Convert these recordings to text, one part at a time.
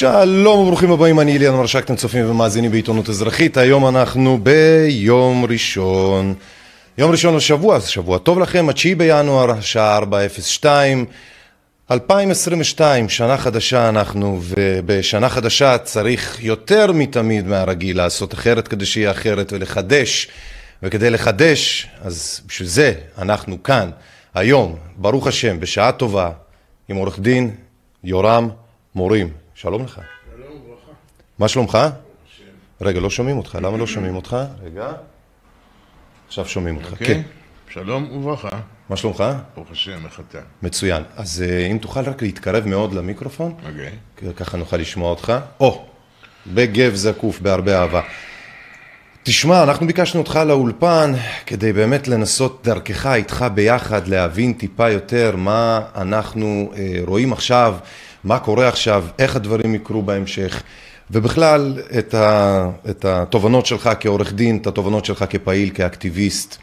שלום וברוכים הבאים, אני אליאן מרשק, אתם צופים ומאזינים בעיתונות אזרחית. היום אנחנו ביום ראשון. יום ראשון השבוע, אז שבוע טוב לכם, התשיעי בינואר, השעה 4:02. 2022, שנה חדשה אנחנו, ובשנה חדשה צריך יותר מתמיד מהרגיל לעשות אחרת כדי שיהיה אחרת ולחדש. וכדי לחדש, אז בשביל זה אנחנו כאן, היום, ברוך השם, בשעה טובה, עם עורך דין יורם מורים. שלום לך. שלום וברכה. מה שלומך? רגע, לא שומעים אותך. למה לא שומעים אותך? רגע. עכשיו שומעים אותך. אוקיי? כן. שלום וברכה. מה שלומך? ברוך השם, איך אתה? מצוין. אז אה, אם תוכל רק להתקרב מאוד למיקרופון, אוקיי. ככה נוכל לשמוע אותך. או, בגב זקוף, בהרבה אהבה. תשמע, אנחנו ביקשנו אותך לאולפן כדי באמת לנסות דרכך איתך ביחד להבין טיפה יותר מה אנחנו אה, רואים עכשיו, מה קורה עכשיו, איך הדברים יקרו בהמשך, ובכלל את, ה, את התובנות שלך כעורך דין, את התובנות שלך כפעיל, כאקטיביסט,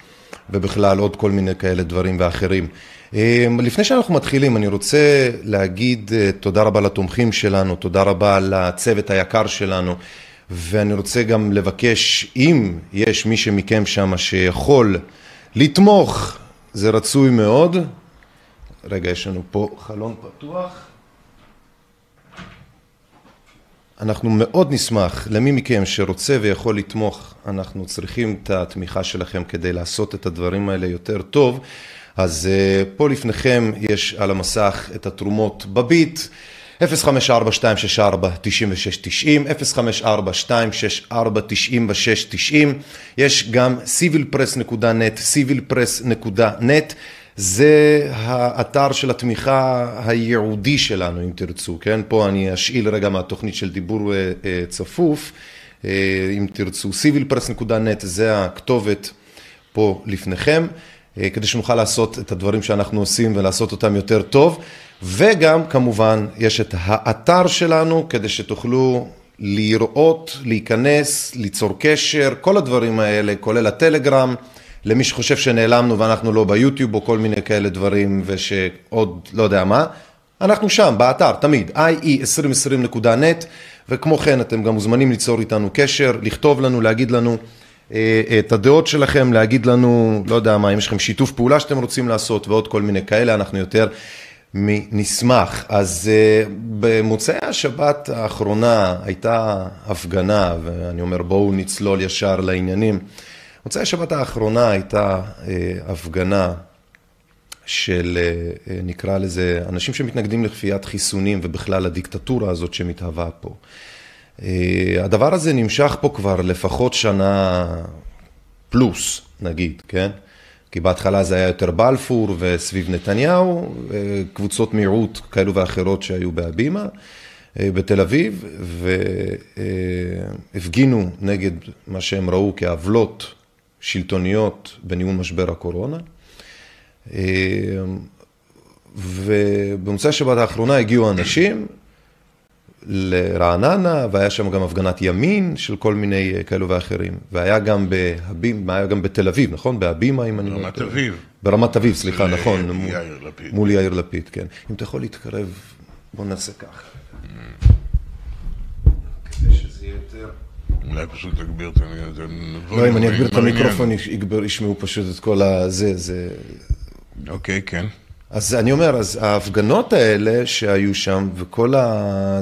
ובכלל עוד כל מיני כאלה דברים ואחרים. אה, לפני שאנחנו מתחילים, אני רוצה להגיד אה, תודה רבה לתומכים שלנו, תודה רבה לצוות היקר שלנו. ואני רוצה גם לבקש, אם יש מישהו מכם שם שיכול לתמוך, זה רצוי מאוד. רגע, יש לנו פה חלון פתוח. אנחנו מאוד נשמח למי מכם שרוצה ויכול לתמוך, אנחנו צריכים את התמיכה שלכם כדי לעשות את הדברים האלה יותר טוב. אז uh, פה לפניכם יש על המסך את התרומות בביט. 054-264-9690, 054-264-9690, יש גם civilpress.net, civilpress.net, זה האתר של התמיכה הייעודי שלנו, אם תרצו, כן? פה אני אשאיל רגע מהתוכנית של דיבור צפוף, אם תרצו, civilpress.net זה הכתובת פה לפניכם, כדי שנוכל לעשות את הדברים שאנחנו עושים ולעשות אותם יותר טוב. וגם כמובן יש את האתר שלנו כדי שתוכלו לראות, להיכנס, ליצור קשר, כל הדברים האלה, כולל הטלגרם, למי שחושב שנעלמנו ואנחנו לא ביוטיוב או כל מיני כאלה דברים ושעוד לא יודע מה, אנחנו שם, באתר, תמיד, ie2020.net וכמו כן אתם גם מוזמנים ליצור איתנו קשר, לכתוב לנו, להגיד לנו את הדעות שלכם, להגיד לנו, לא יודע מה, אם יש לכם שיתוף פעולה שאתם רוצים לעשות ועוד כל מיני כאלה, אנחנו יותר נשמח. אז uh, במוצאי השבת האחרונה הייתה הפגנה, ואני אומר בואו נצלול ישר לעניינים. מוצאי השבת האחרונה הייתה uh, הפגנה של uh, נקרא לזה אנשים שמתנגדים לכפיית חיסונים ובכלל הדיקטטורה הזאת שמתהווה פה. הדבר הזה נמשך פה כבר לפחות שנה פלוס, נגיד, כן? כי בהתחלה זה היה יותר בלפור וסביב נתניהו, קבוצות מיעוט כאלו ואחרות שהיו בהבימה בתל אביב, והפגינו נגד מה שהם ראו כעוולות שלטוניות בניהול משבר הקורונה. ובמוצאי שבת האחרונה הגיעו אנשים לרעננה, והיה שם גם הפגנת ימין של כל מיני כאלו ואחרים. והיה גם בהבימה, היה גם בתל אביב, נכון? בהבימה, אם אני... ברמת אביב. ברמת אביב, סליחה, נכון. מול יאיר לפיד. מול יאיר לפיד, כן. אם אתה יכול להתקרב, בוא נעשה ככה. כדי שזה יהיה יותר... אולי פשוט תגביר את ה... לא, אם אני אגביר את המיקרופון, ישמעו פשוט את כל הזה, זה... אוקיי, כן. אז אני אומר, אז ההפגנות האלה שהיו שם, וכל ה...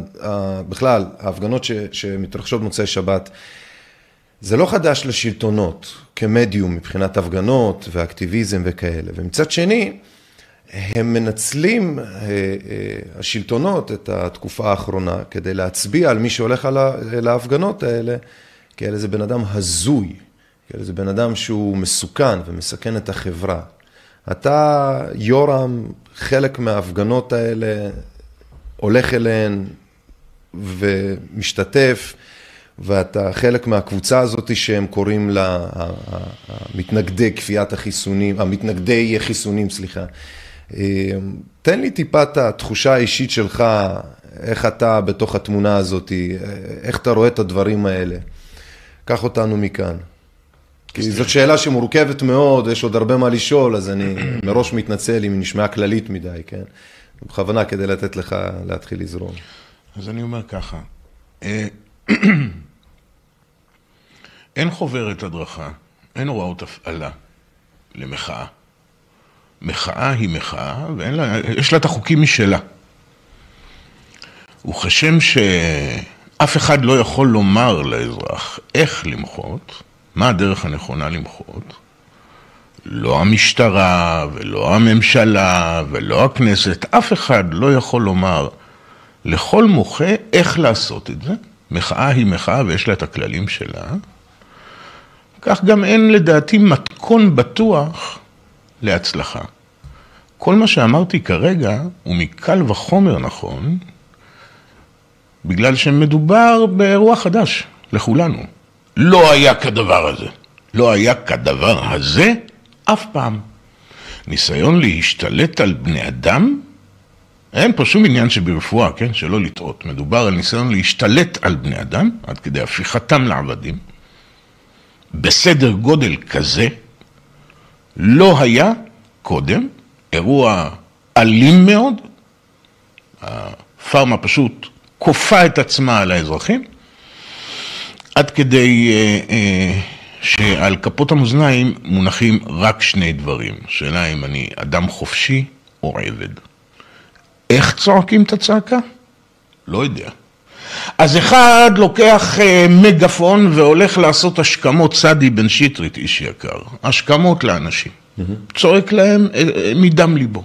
בכלל, ההפגנות ש... שמתרחשות במוצאי שבת, זה לא חדש לשלטונות כמדיום מבחינת הפגנות ואקטיביזם וכאלה. ומצד שני, הם מנצלים, השלטונות, את התקופה האחרונה, כדי להצביע על מי שהולך על ההפגנות האלה, כאל איזה בן אדם הזוי, כאל איזה בן אדם שהוא מסוכן ומסכן את החברה. אתה, יורם, חלק מההפגנות האלה, הולך אליהן ומשתתף, ואתה חלק מהקבוצה הזאת שהם קוראים לה מתנגדי כפיית החיסונים, המתנגדי חיסונים, סליחה. תן לי טיפה את התחושה האישית שלך, איך אתה בתוך התמונה הזאת, איך אתה רואה את הדברים האלה. קח אותנו מכאן. כי זאת שאלה שמורכבת מאוד, יש עוד הרבה מה לשאול, אז אני מראש מתנצל אם היא נשמעה כללית מדי, כן? בכוונה כדי לתת לך להתחיל לזרום. אז אני אומר ככה, אה, אין חוברת הדרכה, אין הוראות הפעלה למחאה. מחאה היא מחאה, ויש לה את החוקים משלה. וכשם שאף אחד לא יכול לומר לאזרח איך למחות, מה הדרך הנכונה למחות, לא המשטרה ולא הממשלה ולא הכנסת, אף אחד לא יכול לומר לכל מוחה איך לעשות את זה. מחאה היא מחאה ויש לה את הכללים שלה. כך גם אין לדעתי מתכון בטוח להצלחה. כל מה שאמרתי כרגע הוא מקל וחומר נכון, בגלל שמדובר באירוע חדש לכולנו. לא היה כדבר הזה. לא היה כדבר הזה אף פעם. ניסיון להשתלט על בני אדם, אין פה שום עניין שברפואה, כן? שלא לטעות. מדובר על ניסיון להשתלט על בני אדם, עד כדי הפיכתם לעבדים, בסדר גודל כזה, לא היה קודם, אירוע אלים מאוד, הפארמה פשוט כופה את עצמה על האזרחים, עד כדי אה, אה, שעל כפות המאזניים מונחים רק שני דברים. שאלה אם אני אדם חופשי או עבד. איך צועקים את הצעקה? לא יודע. אז אחד לוקח אה, מגפון והולך לעשות השכמות, סעדי בן שטרית, איש יקר, השכמות לאנשים. Mm-hmm. צועק להם אה, אה, מדם ליבו.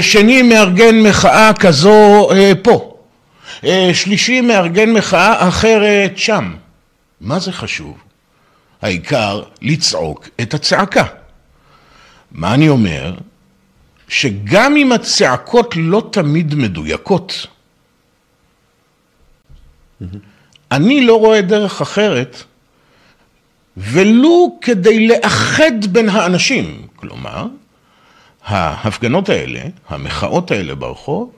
שני מארגן מחאה כזו פה. שלישי מארגן מחאה אחרת שם. מה זה חשוב? העיקר לצעוק את הצעקה. מה אני אומר? שגם אם הצעקות לא תמיד מדויקות, אני לא רואה דרך אחרת, ולו כדי לאחד בין האנשים. כלומר, ההפגנות האלה, המחאות האלה ברחוב,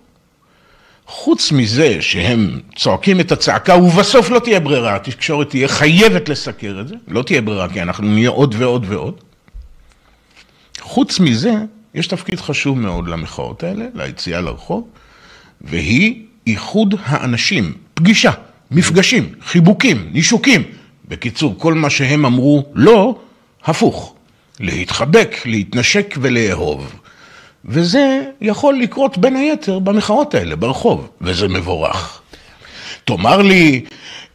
חוץ מזה שהם צועקים את הצעקה ובסוף לא תהיה ברירה, התקשורת תהיה חייבת לסקר את זה, לא תהיה ברירה כי אנחנו נהיה עוד ועוד ועוד. חוץ מזה, יש תפקיד חשוב מאוד למחאות האלה, ליציאה לרחוב, והיא איחוד האנשים, פגישה, מפגשים, חיבוקים, נישוקים. בקיצור, כל מה שהם אמרו לא, הפוך. להתחבק, להתנשק ולאהוב. וזה יכול לקרות בין היתר במחאות האלה, ברחוב, וזה מבורך. תאמר לי,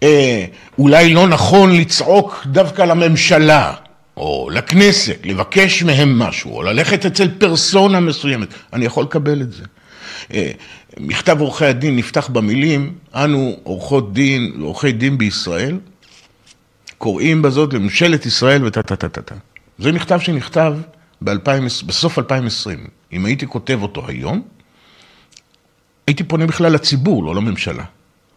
אה, אולי לא נכון לצעוק דווקא לממשלה, או לכנסת, לבקש מהם משהו, או ללכת אצל פרסונה מסוימת, אני יכול לקבל את זה. אה, מכתב עורכי הדין נפתח במילים, אנו עורכות דין, עורכי דין בישראל, קוראים בזאת לממשלת ישראל וטה טה טה טה טה. זה מכתב שנכתב ב- בסוף 2020. אם הייתי כותב אותו היום, הייתי פונה בכלל לציבור, לא לממשלה.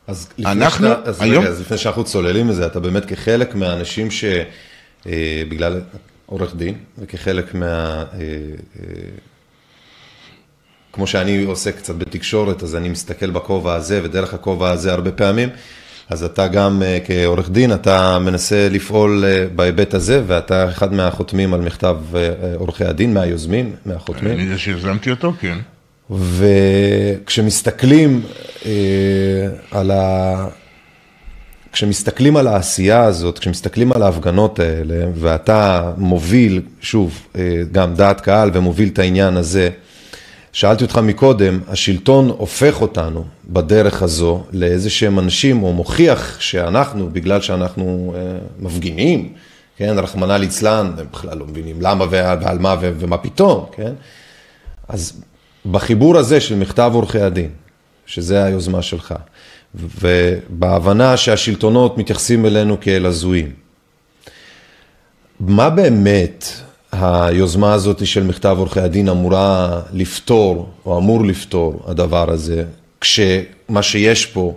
אז לפני, אנחנו, שאתה, אז היום... רגע, אז לפני שאנחנו צוללים לזה, אתה באמת כחלק מהאנשים שבגלל אה, עורך דין, וכחלק מה... אה, אה, כמו שאני עושה קצת בתקשורת, אז אני מסתכל בכובע הזה, ודרך הכובע הזה הרבה פעמים, אז אתה גם כעורך דין, אתה מנסה לפעול בהיבט הזה, ואתה אחד מהחותמים על מכתב עורכי הדין, מהיוזמים, מהחותמים. אני זה שיזמתי אותו, כן. וכשמסתכלים אה, על ה... כשמסתכלים על העשייה הזאת, כשמסתכלים על ההפגנות האלה, ואתה מוביל, שוב, אה, גם דעת קהל ומוביל את העניין הזה, שאלתי אותך מקודם, השלטון הופך אותנו בדרך הזו לאיזה שהם אנשים, או מוכיח שאנחנו, בגלל שאנחנו אה, מפגינים, כן, רחמנא ליצלן, הם בכלל לא מבינים למה ועל מה ומה פתאום, כן? אז בחיבור הזה של מכתב עורכי הדין, שזה היוזמה שלך, ובהבנה שהשלטונות מתייחסים אלינו כאל הזויים, מה באמת היוזמה הזאת של מכתב עורכי הדין אמורה לפתור, או אמור לפתור הדבר הזה, כשמה שיש פה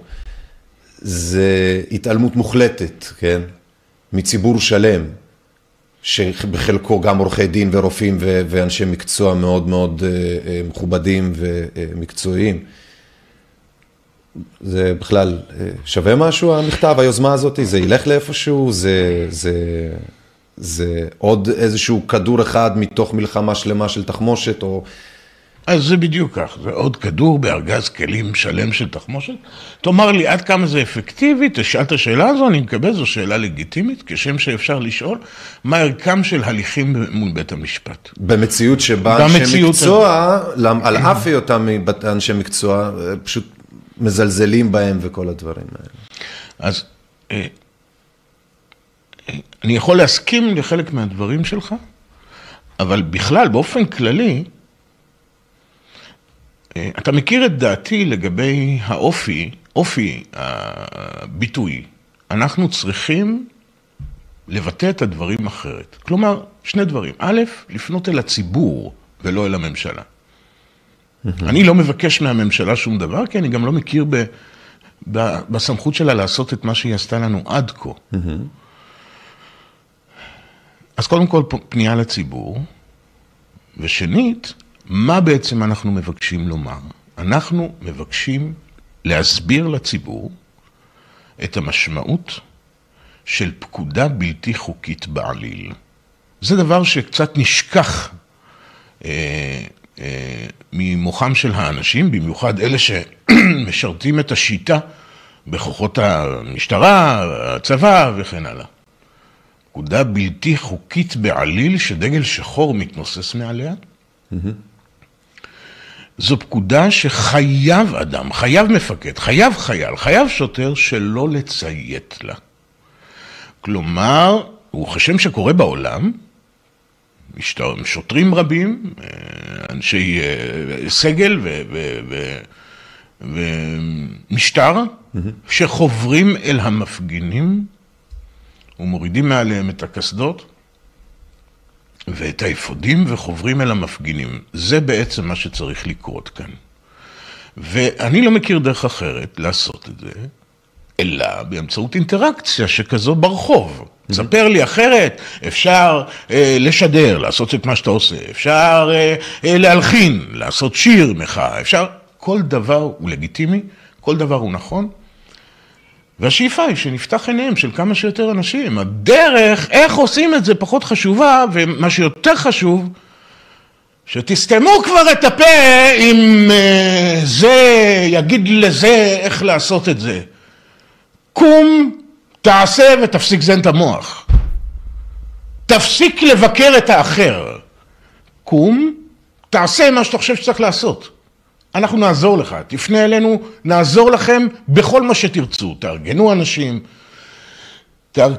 זה התעלמות מוחלטת, כן, מציבור שלם, שבחלקו גם עורכי דין ורופאים ואנשי מקצוע מאוד מאוד אה, אה, מכובדים ומקצועיים. זה בכלל אה, שווה משהו המכתב, היוזמה הזאת? זה ילך לאיפשהו? זה, זה, זה עוד איזשהו כדור אחד מתוך מלחמה שלמה של תחמושת? או אז זה בדיוק כך, זה עוד כדור בארגז כלים שלם של תחמושת. תאמר לי עד כמה זה אפקטיבי, תשאל את השאלה הזו, אני מקבל, זו שאלה לגיטימית, כשם שאפשר לשאול, מה ערכם של הליכים מול בית המשפט. במציאות שבה אנשי מקצוע, על אף היותם אנשי מקצוע, פשוט מזלזלים בהם וכל הדברים האלה. אז אה, אני יכול להסכים לחלק מהדברים שלך, אבל בכלל, באופן כללי, אה, אתה מכיר את דעתי לגבי האופי, אופי הביטוי. אנחנו צריכים לבטא את הדברים אחרת. כלומר, שני דברים. א', לפנות אל הציבור ולא אל הממשלה. אני לא מבקש מהממשלה שום דבר, כי אני גם לא מכיר ב, ב, בסמכות שלה לעשות את מה שהיא עשתה לנו עד כה. אז קודם כל פנייה לציבור, ושנית, מה בעצם אנחנו מבקשים לומר? אנחנו מבקשים להסביר לציבור את המשמעות של פקודה בלתי חוקית בעליל. זה דבר שקצת נשכח אה, אה, ממוחם של האנשים, במיוחד אלה שמשרתים את השיטה בכוחות המשטרה, הצבא וכן הלאה. פקודה בלתי חוקית בעליל שדגל שחור מתנוסס מעליה. Mm-hmm. זו פקודה שחייב אדם, חייב מפקד, חייב חייל, חייב שוטר שלא לציית לה. כלומר, וכשם שקורה בעולם, שוטרים רבים, אה, אנשי אה, סגל ומשטר, mm-hmm. שחוברים אל המפגינים ומורידים מעליהם את הקסדות ואת האפודים וחוברים אל המפגינים. זה בעצם מה שצריך לקרות כאן. ואני לא מכיר דרך אחרת לעשות את זה, אלא באמצעות אינטראקציה שכזו ברחוב. ספר לי אחרת, אפשר אה, לשדר, לעשות את מה שאתה עושה, אפשר אה, אה, להלחין, לעשות שיר מחאה, אפשר, כל דבר הוא לגיטימי, כל דבר הוא נכון, והשאיפה היא שנפתח עיניהם של כמה שיותר אנשים. הדרך, איך עושים את זה, פחות חשובה, ומה שיותר חשוב, שתסתמו כבר את הפה אם uh, זה יגיד לזה איך לעשות את זה. קום, תעשה ותפסיק זן את המוח. תפסיק לבקר את האחר. קום, תעשה מה שאתה חושב שצריך לעשות. אנחנו נעזור לך, תפנה אלינו, נעזור לכם בכל מה שתרצו, תארגנו אנשים,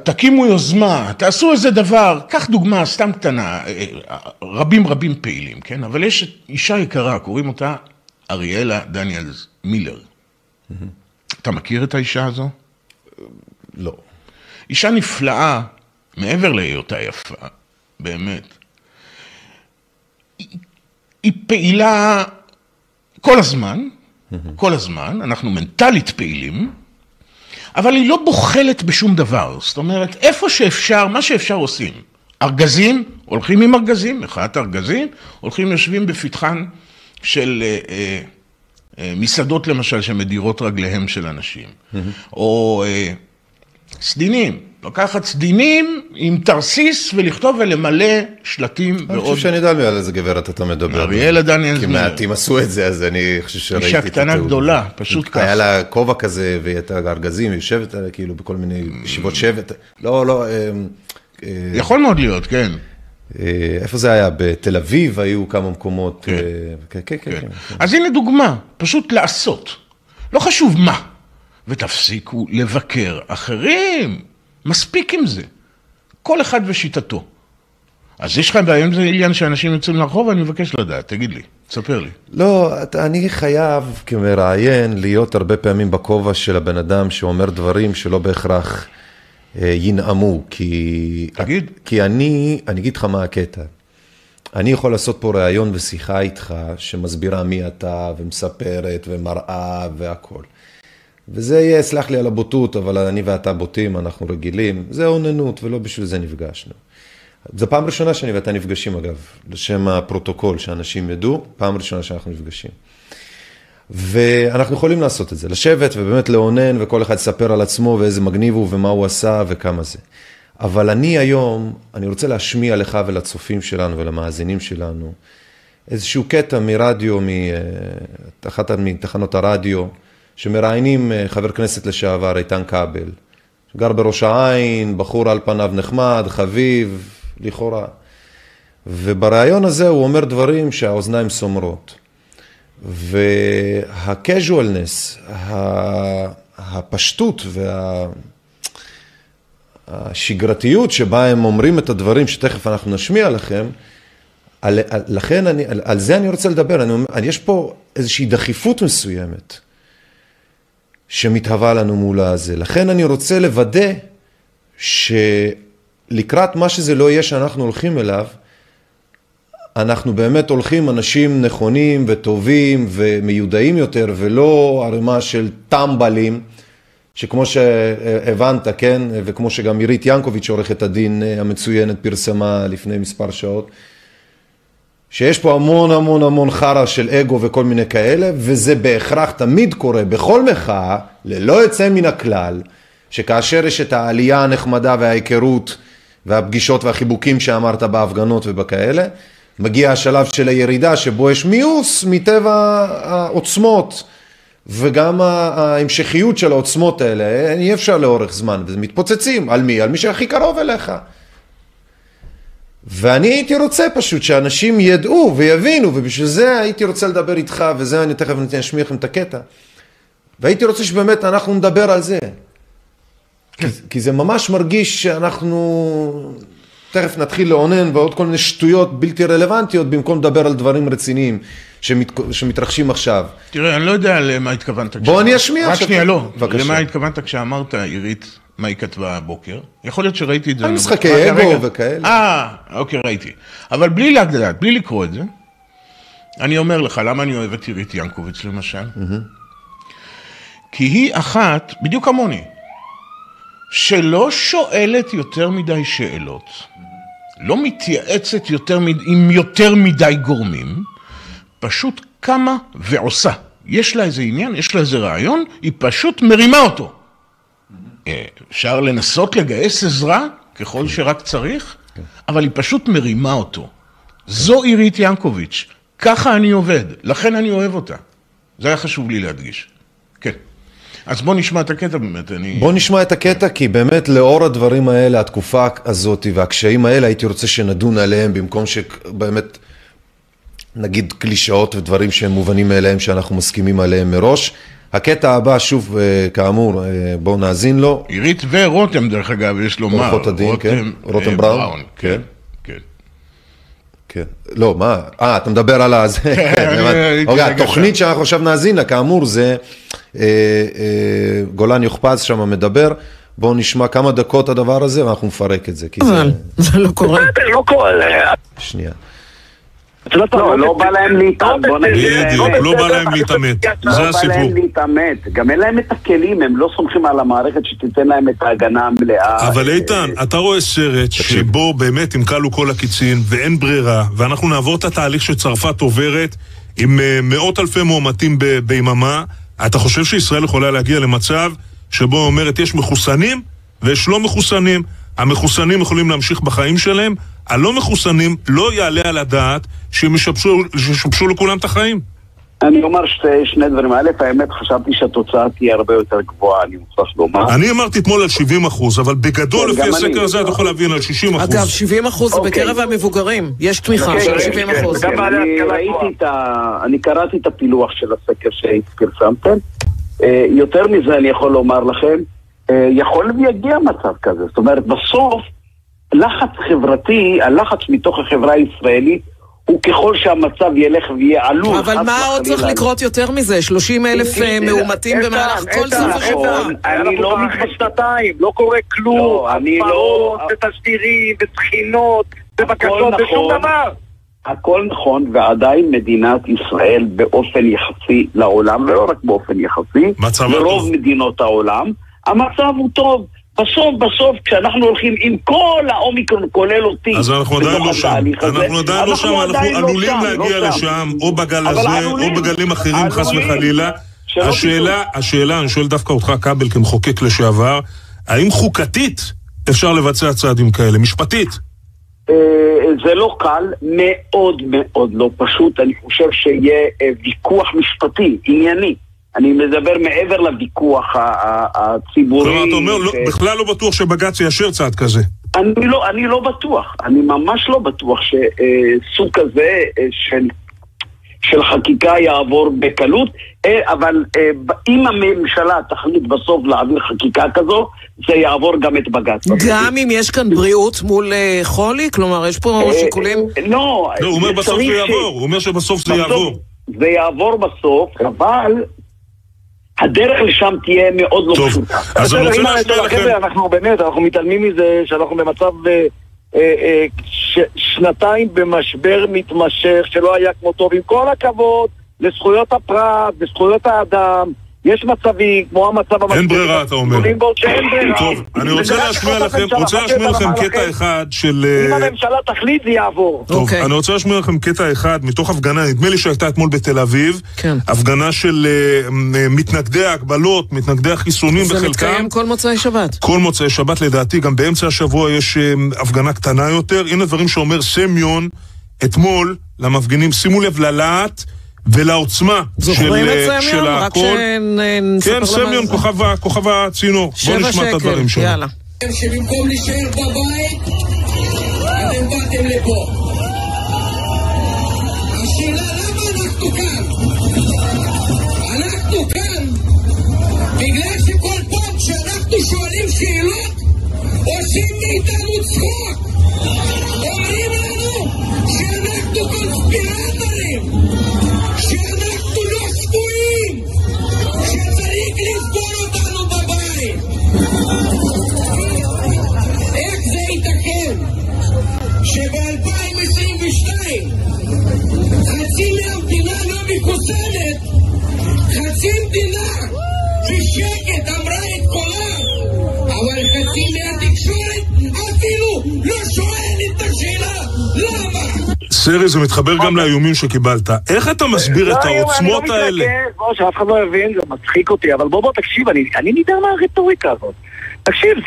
תקימו יוזמה, תעשו איזה דבר, קח דוגמה סתם קטנה, רבים רבים פעילים, כן? אבל יש אישה יקרה, קוראים אותה אריאלה דניאלס מילר. אתה מכיר את האישה הזו? לא. אישה נפלאה, מעבר להיותה יפה, באמת. היא פעילה כל הזמן, כל הזמן, אנחנו מנטלית פעילים, אבל היא לא בוחלת בשום דבר. זאת אומרת, איפה שאפשר, מה שאפשר עושים. ארגזים, הולכים עם ארגזים, מחאת ארגזים, הולכים יושבים בפתחן של אה, אה, אה, מסעדות למשל שמדירות רגליהם של אנשים, או אה, סדינים, לקחת סדינים עם תרסיס ולכתוב ולמלא שלטים ועוד. אני חושב שאני יודע על איזה גברת אתה מדבר. אריאלה דניאלס. כי מעטים עשו את זה, אז אני חושב שראיתי את התיעוד. אישה קטנה גדולה, פשוט ככה. היה לה כובע כזה, והיא הייתה ארגזים, היא יושבת כאילו בכל מיני ישיבות שבט. לא, לא. אה, אה, יכול מאוד להיות, כן. אה, איפה זה היה? בתל אביב היו כמה מקומות. כן, כן, כן. כן. כן. אז הנה דוגמה, פשוט לעשות. לא חשוב מה. ותפסיקו לבקר אחרים. מספיק עם זה. כל אחד ושיטתו. אז יש לך בעיה עם זה עניין שאנשים יוצאים לרחוב? אני מבקש לדעת, תגיד לי, תספר לי. לא, אני חייב כמראיין להיות הרבה פעמים בכובע של הבן אדם שאומר דברים שלא בהכרח אה, ינעמו, כי... תגיד. כי אני, אני אגיד לך מה הקטע. אני יכול לעשות פה ראיון ושיחה איתך שמסבירה מי אתה ומספרת ומראה והכול. וזה יהיה, סלח לי על הבוטות, אבל אני ואתה בוטים, אנחנו רגילים, זה אוננות ולא בשביל זה נפגשנו. זו פעם ראשונה שאני ואתה נפגשים אגב, לשם הפרוטוקול, שאנשים ידעו, פעם ראשונה שאנחנו נפגשים. ואנחנו יכולים לעשות את זה, לשבת ובאמת לאונן וכל אחד יספר על עצמו ואיזה מגניב הוא ומה הוא עשה וכמה זה. אבל אני היום, אני רוצה להשמיע לך ולצופים שלנו ולמאזינים שלנו איזשהו קטע מרדיו, מאחת מתחנות הרדיו, שמראיינים חבר כנסת לשעבר, איתן כבל, גר בראש העין, בחור על פניו נחמד, חביב, לכאורה. ובריאיון הזה הוא אומר דברים שהאוזניים סומרות. וה-casualness, הפשטות והשגרתיות שבה הם אומרים את הדברים שתכף אנחנו נשמיע לכם, על, לכן אני, על, על זה אני רוצה לדבר, אני, יש פה איזושהי דחיפות מסוימת שמתהווה לנו מול הזה, לכן אני רוצה לוודא שלקראת מה שזה לא יהיה שאנחנו הולכים אליו, אנחנו באמת הולכים אנשים נכונים וטובים ומיודעים יותר ולא ערימה של טמבלים שכמו שהבנת, כן, וכמו שגם עירית ינקוביץ' עורכת הדין המצוינת פרסמה לפני מספר שעות, שיש פה המון המון המון חרא של אגו וכל מיני כאלה, וזה בהכרח תמיד קורה בכל מחאה, ללא יוצא מן הכלל, שכאשר יש את העלייה הנחמדה וההיכרות והפגישות והחיבוקים שאמרת בהפגנות ובכאלה, מגיע השלב של הירידה שבו יש מיוס מטבע העוצמות וגם ההמשכיות של העוצמות האלה, אי אפשר לאורך זמן, וזה מתפוצצים, על מי? על מי שהכי קרוב אליך. ואני הייתי רוצה פשוט שאנשים ידעו ויבינו, ובשביל זה הייתי רוצה לדבר איתך, וזה אני תכף אשמיע לכם את הקטע. והייתי רוצה שבאמת אנחנו נדבר על זה. כי, כי זה ממש מרגיש שאנחנו תכף נתחיל לאונן ועוד כל מיני שטויות בלתי רלוונטיות במקום לדבר על דברים רציניים שמת, שמתרחשים עכשיו. תראה, אני לא יודע למה התכוונת. בוא אני אשמיע עכשיו. רק שנייה, לא. בבקשה. למה התכוונת כשאמרת, עירית, מה היא כתבה הבוקר? יכול להיות שראיתי את זה. על משחקי אגו וכאלה. אה, אוקיי, ראיתי. אבל בלי לדעת, בלי לקרוא את זה, אני אומר לך, למה אני אוהב את עירית ינקוביץ למשל? כי היא אחת, בדיוק כמוני, שלא שואלת יותר מדי שאלות, לא מתייעצת יותר מד... עם יותר מדי גורמים, פשוט קמה ועושה. יש לה איזה עניין, יש לה איזה רעיון, היא פשוט מרימה אותו. אה, אפשר לנסות לגייס עזרה ככל שרק צריך, אבל היא פשוט מרימה אותו. זו עירית ינקוביץ', ככה אני עובד, לכן אני אוהב אותה. זה היה חשוב לי להדגיש. כן. אז בוא נשמע את הקטע באמת, אני... בוא נשמע את הקטע, כי באמת לאור הדברים האלה, התקופה הזאת והקשיים האלה, הייתי רוצה שנדון עליהם במקום שבאמת נגיד קלישאות ודברים שהם מובנים מאליהם שאנחנו מסכימים עליהם מראש. הקטע הבא, שוב, אה, כאמור, אה, בואו נאזין לו. עירית ורותם, דרך אגב, יש לומר. עורכות הדין, כן. רותם בראון. בראון. כן. כן. כן. לא, מה? אה, אתה מדבר על ה... כן, אוקיי, התוכנית שאנחנו עכשיו נאזין לה, כאמור, זה אה, אה, גולן יוכפז שם מדבר. בואו נשמע כמה דקות הדבר הזה ואנחנו נפרק את זה. אבל זה לא קורה. לא קורה. שנייה. לא, לא, לא בא להם בוא נגיד. בדיוק, לא בא להם להתאמת, זה הסיפור. לא בא להם להתאמת, גם אין להם את הכלים, הם לא סומכים על המערכת שתיתן להם את ההגנה המלאה. אבל איתן, אתה רואה סרט שבו באמת אם כלו כל הקיצין ואין ברירה, ואנחנו נעבור את התהליך שצרפת עוברת עם אה, מאות אלפי מאומתים ביממה, אתה חושב שישראל יכולה להגיע למצב שבו אומרת יש מחוסנים ויש לא מחוסנים. המחוסנים יכולים להמשיך בחיים שלהם, הלא מחוסנים לא יעלה על הדעת שהם ישבשו לכולם את החיים. אני אומר שתי, שני דברים. א', האמת, חשבתי שהתוצאה תהיה הרבה יותר גבוהה, אני מוכרח לומר. אני אמרתי אתמול על 70 אחוז, אבל בגדול, כן, לפי הסקר הזה, אתה יכול להבין על 60 אחוז. אגב, 70 אחוז זה אוקיי. בקרב המבוגרים. יש תמיכה אוקיי, של 70 כן, אחוז. כן, אני קראתי את הפילוח של הסקר שפרסמתם. אה, יותר מזה אני יכול לומר לכם, יכול ויגיע מצב כזה. זאת אומרת, בסוף, לחץ חברתי, הלחץ מתוך החברה הישראלית, הוא ככל שהמצב ילך ויהיה עלול. אבל מה עוד צריך לקרות יותר מזה? 30 אלף אה, מאומתים במהלך כל סוף השבוע. אני לא מתבשתיים, לא קורה כלום. אני לא... ותשדירים, ותחינות, ובקשות, ושום נכון. דבר. הכל נכון, ועדיין מדינת ישראל באופן יחסי לעולם, ולא רק באופן יחסי, לרוב מדינות העולם, המצב הוא טוב. בסוף, בסוף, כשאנחנו הולכים עם כל האומיקרון, כולל אותי, אז אנחנו עדיין לא שם. אנחנו עדיין לא שם, אנחנו עלולים להגיע לשם, או בגל הזה, או בגלים אחרים, חס וחלילה. השאלה, השאלה, אני שואל דווקא אותך, כבל, כמחוקק לשעבר, האם חוקתית אפשר לבצע צעדים כאלה? משפטית? אה, זה לא קל, מאוד מאוד לא פשוט. אני חושב שיהיה ויכוח משפטי, ענייני. אני מדבר מעבר לוויכוח הציבורי. כלומר, אתה אומר, לא, בכלל לא בטוח שבג"ץ יאשר צעד כזה. אני לא, אני לא בטוח, אני ממש לא בטוח שסוג כזה של של חקיקה יעבור בקלות, אה, אבל אה, אם הממשלה תחליט בסוף להעביר חקיקה כזו, זה יעבור גם את בג"ץ. גם אם יש כאן בריאות מול אה, חולי? כלומר, יש פה שיקולים... לא, לא, הוא אומר בסוף זה יעבור, הוא אומר שבסוף זה יעבור. זה יעבור בסוף, אבל... הדרך לשם תהיה מאוד לא פשוטה. טוב, אז אני רוצה להשמיע לכם... אנחנו באמת, אנחנו מתעלמים מזה שאנחנו במצב אה, אה, שנתיים במשבר מתמשך שלא היה כמותו, ועם כל הכבוד לזכויות הפרט וזכויות האדם יש מצבים, כמו המצב המשבר. אין ברירה, אתה אומר. שאין ברירה. טוב, אני רוצה להשמיע לכם, רוצה להשמיע לכם קטע אחד של... אם אה, הממשלה תחליט, זה יעבור. טוב, אוקיי. אני רוצה להשמיע לכם קטע אחד מתוך הפגנה, נדמה לי שהייתה אתמול בתל אביב. כן. הפגנה של אה, מתנגדי ההגבלות, מתנגדי החיסונים בחלקם. זה מתקיים כל מוצאי שבת. כל מוצאי שבת, לדעתי, גם באמצע השבוע יש אה, הפגנה קטנה יותר. הנה דברים שאומר סמיון אתמול למפגינים, שימו לב ללהט. ולעוצמה של, אה, של הכל. כן, סמיון, כוכב הצינור. בואו נשמע את הדברים שלו. יאללה. שבמקום להישאר בבית, אתם באתם לפה. השאלה למה אנחנו כאן? אנחנו כאן בגלל שכל פעם שאנחנו שואלים שאלות, עושים מאיתנו צחוק. לא מחוסנת, חצי מדינה בשקט אמרה את קולה, אבל חצי מהתקשורת אפילו לא שואלת את השאלה למה? סרי, זה מתחבר גם לאיומים שקיבלת. איך אתה מסביר את לא, העוצמות האלה? בוא, שאף אחד לא יבין, זה מצחיק אותי, אבל בוא, בוא, תקשיב, אני נדהר מהרטוריקה הזאת. תקשיב,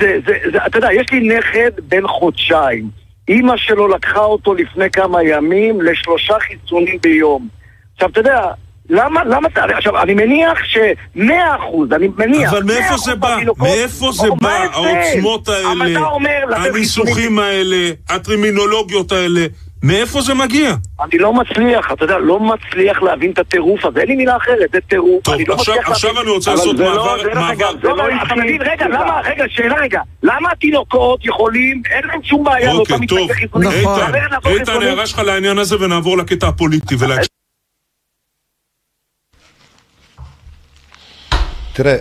אתה יודע, יש לי נכד בן חודשיים. אימא שלו לקחה אותו לפני כמה ימים לשלושה חיסונים ביום. עכשיו, אתה יודע, למה, למה, עכשיו, אני מניח שמאה אחוז, אני מניח... אבל מאיפה זה בא? מאיפה זה בא, העוצמות האלה, הניסוחים האלה, הטרימינולוגיות האלה? מאיפה זה מגיע? אני לא מצליח, אתה יודע, לא מצליח להבין את הטירוף הזה, אין לי מילה אחרת, זה טירוף. טוב, לא עכשיו, עכשיו אני רוצה לעשות מעבר... לא, מעבר... זה לא, אתה מבין, רגע, למה, רגע, שאלה רגע, למה התינוקות יכולים, אין להם שום בעיה, אוקיי, טוב, איתן, איתן, הערה שלך לעניין הזה ונעבור לקטע הפוליטי תראה,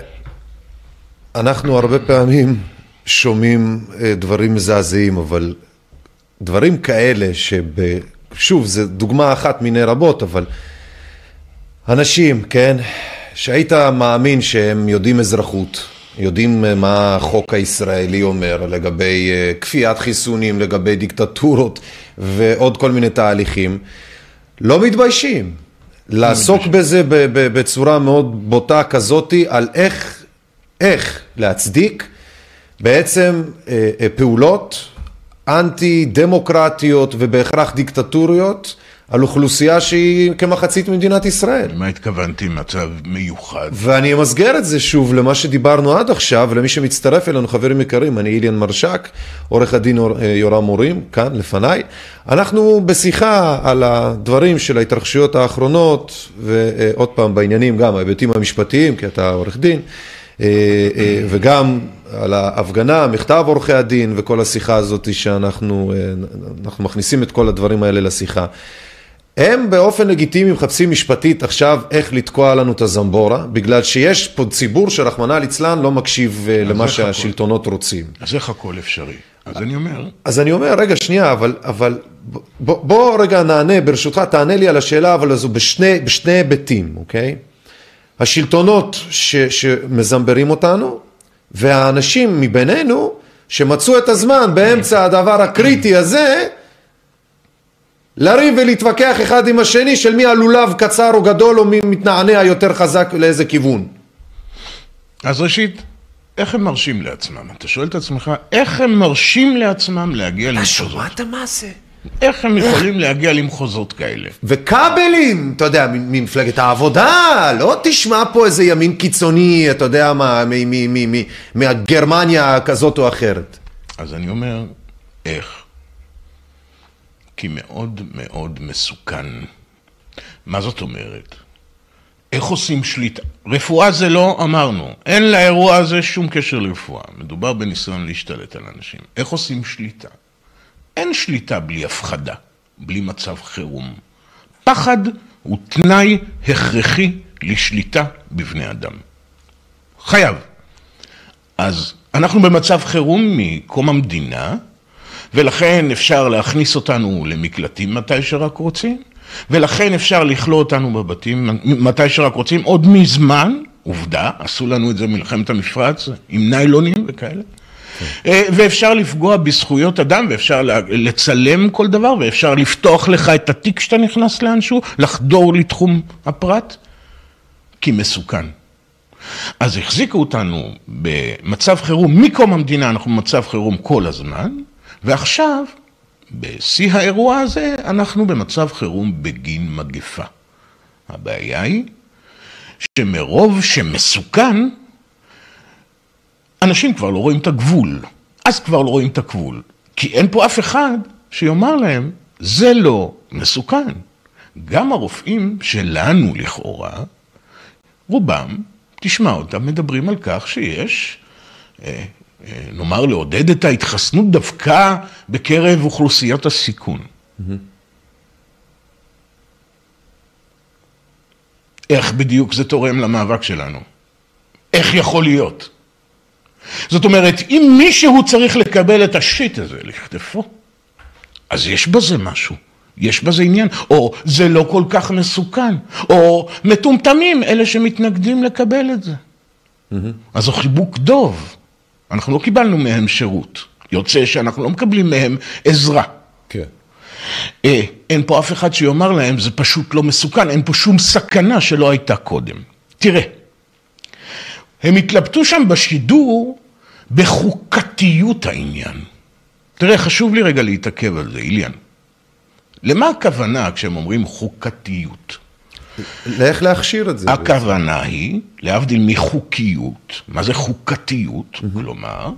אנחנו הרבה פעמים שומעים אה, דברים מזעזעים, אבל דברים כאלה שב... שוב, זו דוגמה אחת מיני רבות, אבל אנשים, כן, שהיית מאמין שהם יודעים אזרחות, יודעים מה החוק הישראלי אומר לגבי אה, כפיית חיסונים, לגבי דיקטטורות ועוד כל מיני תהליכים, לא מתביישים לעסוק בזה בצורה מאוד בוטה כזאתי על איך, איך להצדיק בעצם אה, אה, פעולות אנטי דמוקרטיות ובהכרח דיקטטוריות על אוכלוסייה שהיא כמחצית ממדינת ישראל. למה התכוונתי מצב מיוחד? ואני אמסגר את זה שוב למה שדיברנו עד עכשיו, למי שמצטרף אלינו, חברים יקרים, אני איליאן מרשק, עורך הדין יורם מורים, כאן לפניי. אנחנו בשיחה על הדברים של ההתרחשויות האחרונות, ועוד פעם בעניינים גם, ההיבטים המשפטיים, כי אתה עורך דין. אה, אה, וגם על ההפגנה, מכתב עורכי הדין וכל השיחה הזאת שאנחנו אה, מכניסים את כל הדברים האלה לשיחה. הם באופן לגיטימי מחפשים משפטית עכשיו איך לתקוע לנו את הזמבורה, בגלל שיש פה ציבור שרחמנא ליצלן לא מקשיב למה שהשלטונות הכל. רוצים. אז איך הכל אפשרי? אז אני אומר... אז אני אומר, רגע, שנייה, אבל, אבל בוא, בוא רגע נענה, ברשותך, תענה לי על השאלה, אבל הזו בשני, בשני היבטים, אוקיי? השלטונות ש, שמזמברים אותנו והאנשים מבינינו שמצאו את הזמן באמצע הדבר הקריטי הזה לריב ולהתווכח אחד עם השני של מי הלולב קצר או גדול או מי מתנענע יותר חזק לאיזה כיוון. אז ראשית, איך הם מרשים לעצמם? אתה שואל את עצמך, איך הם מרשים לעצמם להגיע למחוזות? אתה שמעת מה זה? איך הם יכולים להגיע למחוזות כאלה? וכבלים, אתה יודע, ממפלגת העבודה, לא תשמע פה איזה ימין קיצוני, אתה יודע מה, מהגרמניה כזאת או אחרת. אז אני אומר, איך? כי מאוד מאוד מסוכן. מה זאת אומרת? איך עושים שליטה? רפואה זה לא, אמרנו, אין לאירוע הזה שום קשר לרפואה. מדובר בניסיון להשתלט על אנשים. איך עושים שליטה? אין שליטה בלי הפחדה, בלי מצב חירום. פחד הוא תנאי הכרחי לשליטה בבני אדם. חייב. אז אנחנו במצב חירום מקום המדינה, ולכן אפשר להכניס אותנו למקלטים מתי שרק רוצים, ולכן אפשר לכלוא אותנו בבתים מתי שרק רוצים, עוד מזמן, עובדה, עשו לנו את זה מלחמת המפרץ, עם ניילונים וכאלה. אה, ואפשר לפגוע בזכויות אדם, ואפשר לצלם כל דבר, ואפשר לפתוח לך את התיק כשאתה נכנס לאנשהו, לחדור לתחום הפרט, כי מסוכן. אז החזיקו אותנו במצב חירום, מקום המדינה אנחנו במצב חירום כל הזמן, ועכשיו, בשיא האירוע הזה, אנחנו במצב חירום בגין מגפה. הבעיה היא שמרוב שמסוכן, אנשים כבר לא רואים את הגבול. אז כבר לא רואים את הגבול. כי אין פה אף אחד שיאמר להם, זה לא מסוכן. גם הרופאים שלנו לכאורה, רובם, תשמע אותם, מדברים על כך שיש, אה, נאמר, לעודד את ההתחסנות דווקא בקרב אוכלוסיות הסיכון. איך בדיוק זה תורם למאבק שלנו? איך יכול להיות? זאת אומרת, אם מישהו צריך לקבל את השיט הזה לכתפו, אז יש בזה משהו, יש בזה עניין, או זה לא כל כך מסוכן, או מטומטמים אלה שמתנגדים לקבל את זה. Mm-hmm. אז זה חיבוק דוב, אנחנו לא קיבלנו מהם שירות, יוצא שאנחנו לא מקבלים מהם עזרה. כן. אה, אין פה אף אחד שיאמר להם, זה פשוט לא מסוכן, אין פה שום סכנה שלא הייתה קודם. תראה, הם התלבטו שם בשידור בחוקתיות העניין. תראה, חשוב לי רגע להתעכב על זה, איליאן. למה הכוונה כשהם אומרים חוקתיות? לאיך להכשיר את זה? הכוונה היא, להבדיל מחוקיות, מה זה חוקתיות? Mm-hmm. כלומר,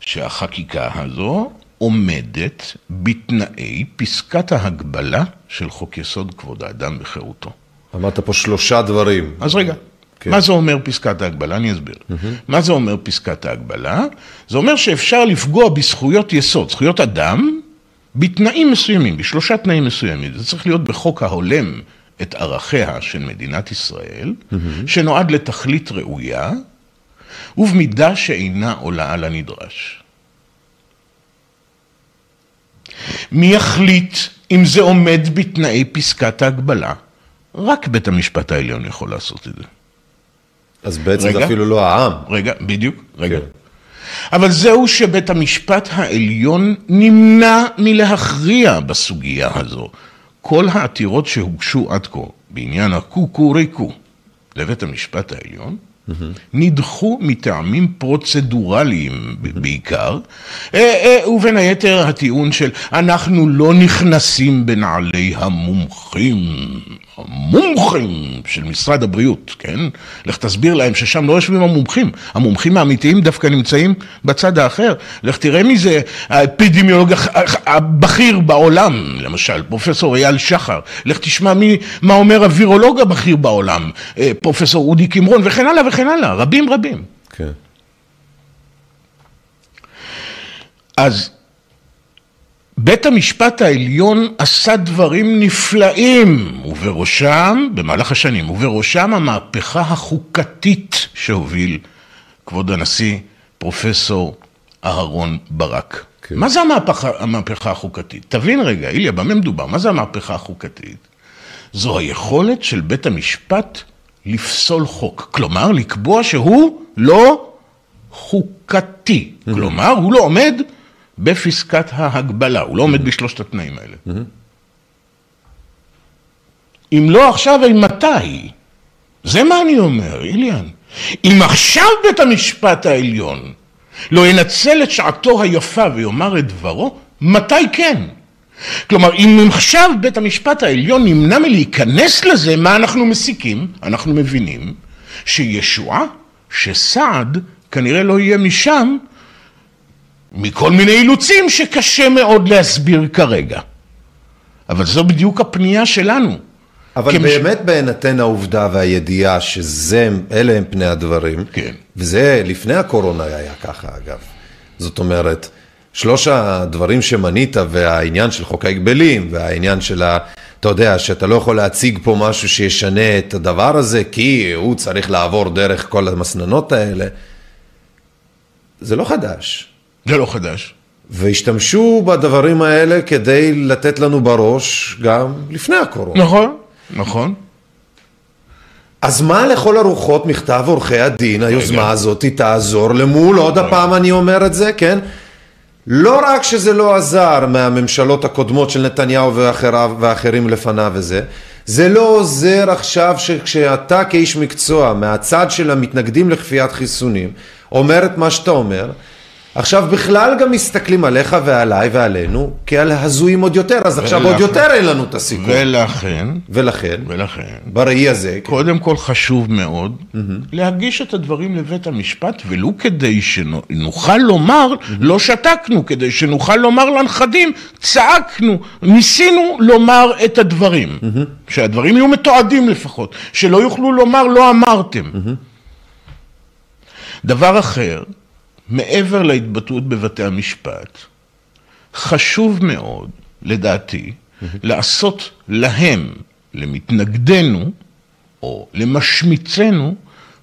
שהחקיקה הזו עומדת בתנאי פסקת ההגבלה של חוק יסוד כבוד האדם וחירותו. אמרת פה שלושה דברים. אז רגע, כן. מה זה אומר פסקת ההגבלה? אני אסביר. Mm-hmm. מה זה אומר פסקת ההגבלה? זה אומר שאפשר לפגוע בזכויות יסוד, זכויות אדם, בתנאים מסוימים, בשלושה תנאים מסוימים. זה צריך להיות בחוק ההולם את ערכיה של מדינת ישראל, mm-hmm. שנועד לתכלית ראויה, ובמידה שאינה עולה על הנדרש. מי יחליט אם זה עומד בתנאי פסקת ההגבלה? רק בית המשפט העליון יכול לעשות את זה. אז בעצם רגע, זה אפילו לא העם. רגע, בדיוק, רגע. כן. אבל זהו שבית המשפט העליון נמנע מלהכריע בסוגיה הזו. כל העתירות שהוגשו עד כה בעניין הקוקוריקו לבית המשפט העליון, נדחו מטעמים פרוצדורליים בעיקר, אה, אה, ובין היתר הטיעון של אנחנו לא נכנסים בנעלי המומחים, המומחים של משרד הבריאות, כן? לך תסביר להם ששם לא יושבים המומחים, המומחים האמיתיים דווקא נמצאים בצד האחר. לך תראה מי זה האפידמיולוג הבכיר בעולם, למשל, פרופסור אייל שחר. לך תשמע מי, מה אומר הווירולוג הבכיר בעולם, אה, פרופסור אודי קמרון וכן הלאה וכן הלאה, רבים רבים. כן. אז בית המשפט העליון עשה דברים נפלאים, ובראשם, במהלך השנים, ובראשם המהפכה החוקתית שהוביל כבוד הנשיא פרופסור אהרון ברק. כן. מה זה המהפכה, המהפכה החוקתית? תבין רגע, איליה, במה מדובר? מה זה המהפכה החוקתית? זו היכולת של בית המשפט לפסול חוק. כלומר, לקבוע שהוא לא חוקתי. Mm-hmm. כלומר, הוא לא עומד בפסקת ההגבלה, הוא לא עומד בשלושת התנאים האלה. אם לא עכשיו, מתי? זה מה אני אומר, איליאן. אם עכשיו בית המשפט העליון לא ינצל את שעתו היפה ויאמר את דברו, מתי כן? כלומר, אם עכשיו בית המשפט העליון נמנע מלהיכנס לזה, מה אנחנו מסיקים? אנחנו מבינים שישועה, שסעד, כנראה לא יהיה משם, מכל מיני אילוצים שקשה מאוד להסביר כרגע. אבל זו בדיוק הפנייה שלנו. אבל כמש... באמת בהינתן העובדה והידיעה שאלה הם פני הדברים, כן. וזה לפני הקורונה היה ככה אגב. זאת אומרת, שלוש הדברים שמנית והעניין של חוק ההגבלים והעניין של ה... אתה יודע, שאתה לא יכול להציג פה משהו שישנה את הדבר הזה, כי הוא צריך לעבור דרך כל המסננות האלה, זה לא חדש. זה לא חדש. והשתמשו בדברים האלה כדי לתת לנו בראש גם לפני הקורונה. נכון, נכון. אז מה לכל הרוחות מכתב עורכי הדין, היוזמה הזאת תעזור למול, עוד הפעם אני אומר את זה, כן? לא רק שזה לא עזר מהממשלות הקודמות של נתניהו ואחריו, ואחרים לפניו וזה, זה לא עוזר עכשיו שכשאתה כאיש מקצוע מהצד של המתנגדים לכפיית חיסונים אומר את מה שאתה אומר עכשיו בכלל גם מסתכלים עליך ועליי ועלינו כעל הזויים עוד יותר, אז עכשיו ולכן, עוד יותר אין לנו את הסיכוי. ולכן, ולכן, ולכן, בראי הזה, כן. קודם כל חשוב מאוד mm-hmm. להגיש את הדברים לבית המשפט, ולו כדי שנוכל לומר, mm-hmm. לא שתקנו, כדי שנוכל לומר לנכדים, צעקנו, ניסינו לומר את הדברים, mm-hmm. שהדברים יהיו מתועדים לפחות, שלא יוכלו לומר לא אמרתם. Mm-hmm. דבר אחר, מעבר להתבטאות בבתי המשפט, חשוב מאוד, לדעתי, לעשות להם, למתנגדנו, או למשמיצנו,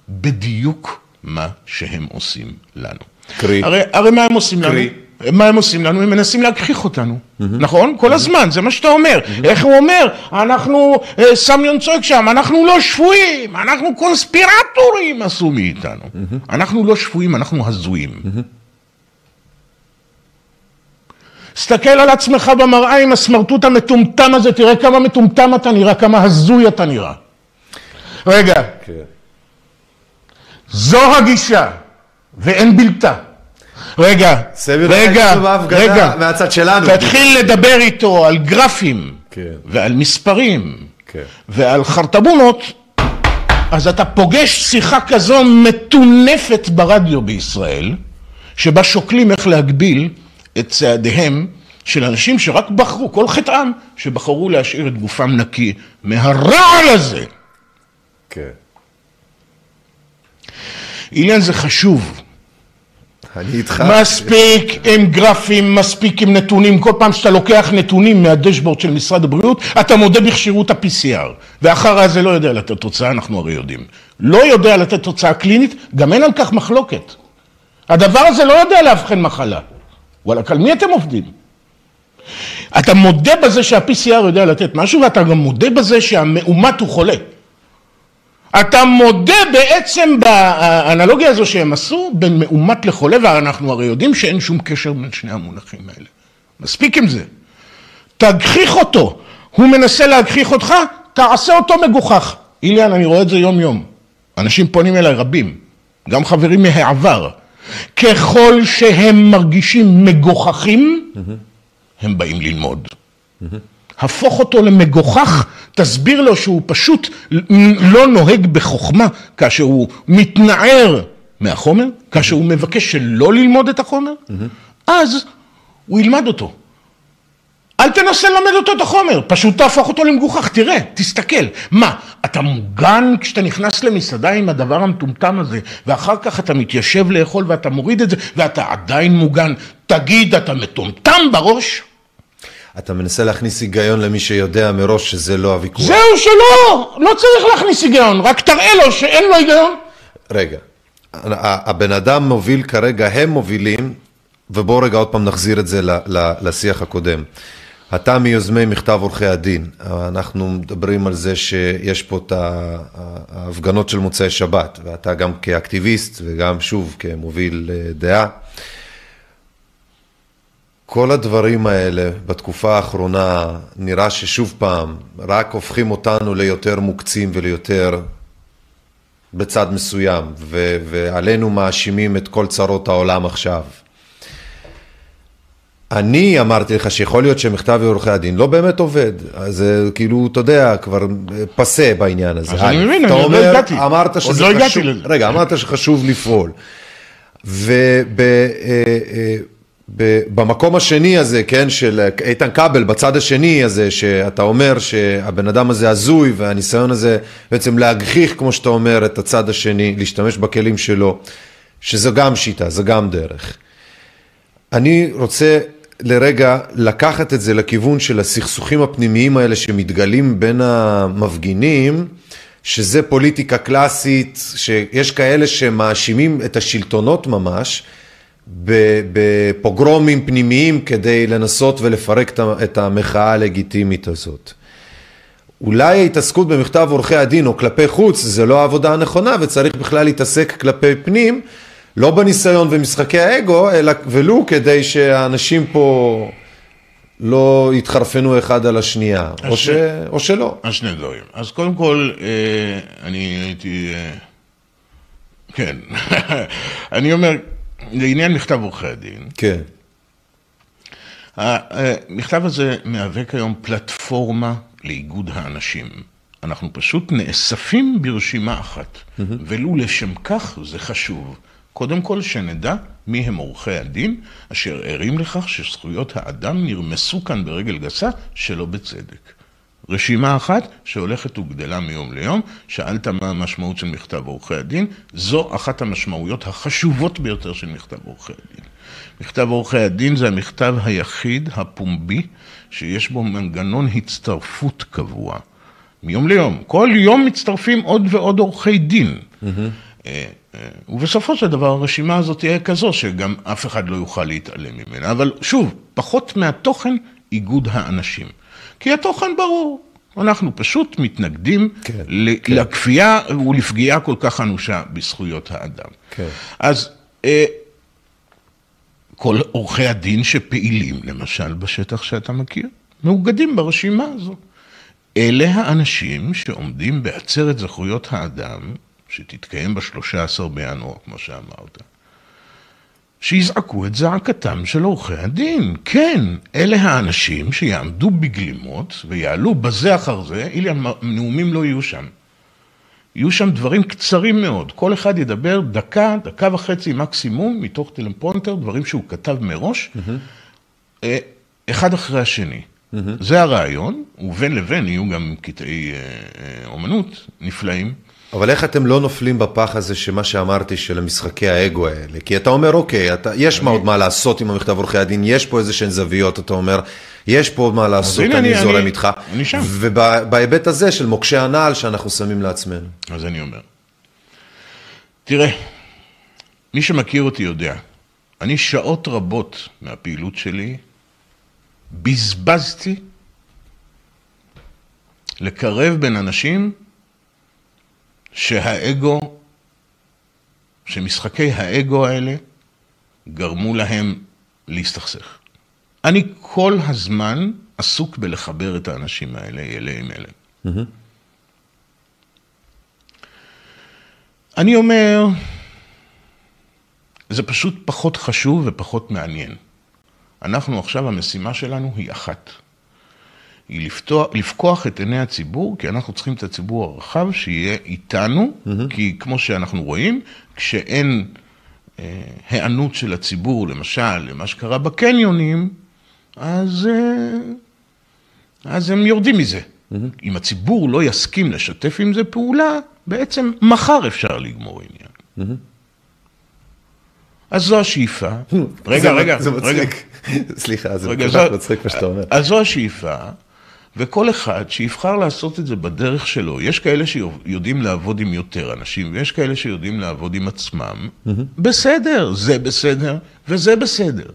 בדיוק מה שהם עושים לנו. קרי. הרי, הרי מה הם עושים קרי. לנו? מה הם עושים לנו? הם מנסים להגחיך אותנו, mm-hmm. נכון? כל mm-hmm. הזמן, זה מה שאתה אומר. Mm-hmm. איך הוא אומר? אנחנו, אה, סמיון צועק שם, אנחנו לא שפויים, אנחנו קונספירטורים עשו מאיתנו. Mm-hmm. אנחנו לא שפויים, אנחנו הזויים. Mm-hmm. תסתכל על עצמך במראה עם הסמרטוט המטומטם הזה, תראה כמה מטומטם אתה נראה, כמה הזוי אתה נראה. רגע, okay. כן. זו הגישה, ואין בלתה. רגע, רגע, רגע, מהצד שלנו. תתחיל לדבר איתו על גרפים, כן. ועל מספרים, כן. ועל חרטבונות, אז אתה פוגש שיחה כזו מטונפת ברדיו בישראל, שבה שוקלים איך להגביל את צעדיהם של אנשים שרק בחרו, כל חטאם, שבחרו להשאיר את גופם נקי מהרעל הזה. כן. אילן זה חשוב. אני איתך. מספיק עם גרפים, מספיק עם נתונים. כל פעם שאתה לוקח נתונים מהדשבורד של משרד הבריאות, אתה מודה בכשירות ה-PCR. ואחר זה לא יודע לתת תוצאה, אנחנו הרי יודעים. לא יודע לתת תוצאה קלינית, גם אין על כך מחלוקת. הדבר הזה לא יודע לאבחן מחלה. וואלכ, על מי אתם עובדים? אתה מודה בזה שה-PCR יודע לתת משהו, ואתה גם מודה בזה שהמאומת הוא חולה. אתה מודה בעצם באנלוגיה הזו שהם עשו בין מאומת לחולה, ואנחנו הרי יודעים שאין שום קשר בין שני המונחים האלה. מספיק עם זה. תגחיך אותו. הוא מנסה להגחיך אותך, תעשה אותו מגוחך. איליאן, אני רואה את זה יום-יום. אנשים פונים אליי רבים, גם חברים מהעבר. ככל שהם מרגישים מגוחכים, הם באים ללמוד. הפוך אותו למגוחך, תסביר לו שהוא פשוט לא נוהג בחוכמה כאשר הוא מתנער מהחומר, כאשר הוא מבקש שלא ללמוד את החומר, אז הוא ילמד אותו. אל תנסה ללמד אותו את החומר, פשוט תהפוך אותו למגוחך, תראה, תסתכל. מה, אתה מוגן כשאתה נכנס למסעדה עם הדבר המטומטם הזה, ואחר כך אתה מתיישב לאכול ואתה מוריד את זה, ואתה עדיין מוגן. תגיד, אתה מטומטם בראש? אתה מנסה להכניס היגיון למי שיודע מראש שזה לא הוויכוח. זהו שלא, לא צריך להכניס היגיון, רק תראה לו שאין לו היגיון. רגע, הבן אדם מוביל כרגע, הם מובילים, ובואו רגע עוד פעם נחזיר את זה לשיח הקודם. אתה מיוזמי מכתב עורכי הדין, אנחנו מדברים על זה שיש פה את ההפגנות של מוצאי שבת, ואתה גם כאקטיביסט וגם שוב כמוביל אה, דעה. כל הדברים האלה בתקופה האחרונה נראה ששוב פעם רק הופכים אותנו ליותר מוקצים וליותר בצד מסוים ו- ועלינו מאשימים את כל צרות העולם עכשיו. אני אמרתי לך שיכול להיות שמכתב עורכי הדין לא באמת עובד, אז זה כאילו, אתה יודע, כבר פסה בעניין הזה. אז אני מבין, אני עוד לא הגעתי. אמרת עוד שזה לא חשוב. רגע, אמרת שחשוב לפעול. ובמקום השני הזה, כן, של איתן כבל, בצד השני הזה, שאתה אומר שהבן אדם הזה הזוי, והניסיון הזה בעצם להגחיך, כמו שאתה אומר, את הצד השני, להשתמש בכלים שלו, שזו גם שיטה, זו גם דרך. אני רוצה לרגע לקחת את זה לכיוון של הסכסוכים הפנימיים האלה שמתגלים בין המפגינים, שזה פוליטיקה קלאסית, שיש כאלה שמאשימים את השלטונות ממש בפוגרומים פנימיים כדי לנסות ולפרק את המחאה הלגיטימית הזאת. אולי ההתעסקות במכתב עורכי הדין או כלפי חוץ זה לא העבודה הנכונה וצריך בכלל להתעסק כלפי פנים, לא בניסיון ומשחקי האגו, אלא ולו כדי שהאנשים פה לא יתחרפנו אחד על השנייה, או, ש... או שלא. אז שני דברים. אז קודם כל, אה, אני הייתי... אה, כן. אני אומר, לעניין מכתב עורכי הדין, כן, המכתב הזה מהווה כיום פלטפורמה לאיגוד האנשים. אנחנו פשוט נאספים ברשימה אחת, ולו לשם כך זה חשוב. קודם כל שנדע מי הם עורכי הדין אשר ערים לכך שזכויות האדם נרמסו כאן ברגל גסה שלא בצדק. רשימה אחת שהולכת וגדלה מיום ליום, שאלת מה המשמעות של מכתב עורכי הדין, זו אחת המשמעויות החשובות ביותר של מכתב עורכי הדין. מכתב עורכי הדין זה המכתב היחיד הפומבי שיש בו מנגנון הצטרפות קבוע. מיום ליום. כל יום מצטרפים עוד ועוד עורכי דין. אה, אה, ובסופו של דבר הרשימה הזאת תהיה כזו שגם אף אחד לא יוכל להתעלם ממנה. אבל שוב, פחות מהתוכן, איגוד האנשים. כי התוכן ברור. אנחנו פשוט מתנגדים כן, כן. לכפייה ולפגיעה כל כך אנושה בזכויות האדם. כן. אז אה, כל עורכי הדין שפעילים, למשל, בשטח שאתה מכיר, מאוגדים ברשימה הזו. אלה האנשים שעומדים בעצרת זכויות האדם, שתתקיים ב-13 בינואר, כמו שאמרת, שיזעקו את זעקתם של עורכי הדין. כן, אלה האנשים שיעמדו בגלימות ויעלו בזה אחר זה, אילן, נאומים לא יהיו שם. יהיו שם דברים קצרים מאוד. כל אחד ידבר דקה, דקה וחצי מקסימום, מתוך טלפונטר, דברים שהוא כתב מראש, אה, אחד אחרי השני. זה הרעיון, ובין לבין יהיו גם קטעי אה, אה, אומנות נפלאים. אבל איך אתם לא נופלים בפח הזה שמה שאמרתי של המשחקי האגו האלה? כי אתה אומר, אוקיי, אתה, יש מה עוד מה לעשות עם המכתב עורכי הדין, יש פה איזה שהן זוויות, אתה אומר, יש פה עוד מה לעשות, אני אני- זורם אני- איתך. אני שם. ובהיבט הזה של מוקשי הנעל שאנחנו שמים לעצמנו. אז אני אומר, תראה, מי שמכיר אותי יודע, אני שעות רבות מהפעילות שלי בזבזתי לקרב בין אנשים שהאגו, שמשחקי האגו האלה גרמו להם להסתכסך. אני כל הזמן עסוק בלחבר את האנשים האלה אלה עם אלה. אני אומר, זה פשוט פחות חשוב ופחות מעניין. אנחנו עכשיו, המשימה שלנו היא אחת. היא לפתוח, לפקוח את עיני הציבור, כי אנחנו צריכים את הציבור הרחב שיהיה איתנו, mm-hmm. כי כמו שאנחנו רואים, כשאין אה, היענות של הציבור, למשל, למה שקרה בקניונים, אז, אה, אז הם יורדים מזה. Mm-hmm. אם הציבור לא יסכים לשתף עם זה פעולה, בעצם מחר אפשר לגמור עניין. Mm-hmm. אז זו השאיפה. רגע, זה- רגע, זה רגע. מצחיק. סליחה, זה רגע, כל זו- כך מצחיק מה שאתה אומר. אז זו השאיפה, וכל אחד שיבחר לעשות את זה בדרך שלו. יש כאלה שיודעים לעבוד עם יותר אנשים, ויש כאלה שיודעים לעבוד עם עצמם. בסדר, זה בסדר, וזה בסדר.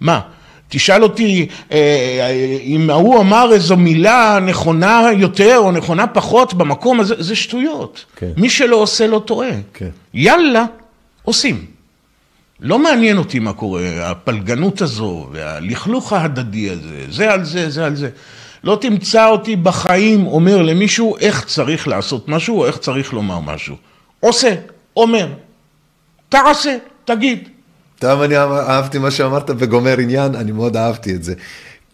מה? תשאל אותי אה, אם ההוא אמר איזו מילה נכונה יותר או נכונה פחות במקום הזה, זה שטויות. כן. מי שלא עושה לא טועה. כן. יאללה, עושים. לא מעניין אותי מה קורה, הפלגנות הזו והלכלוך ההדדי הזה, זה על זה, זה על זה. לא תמצא אותי בחיים אומר למישהו איך צריך לעשות משהו או איך צריך לומר משהו. עושה, אומר, תעשה, תגיד. טוב, אני אהבתי מה שאמרת וגומר עניין, אני מאוד אהבתי את זה.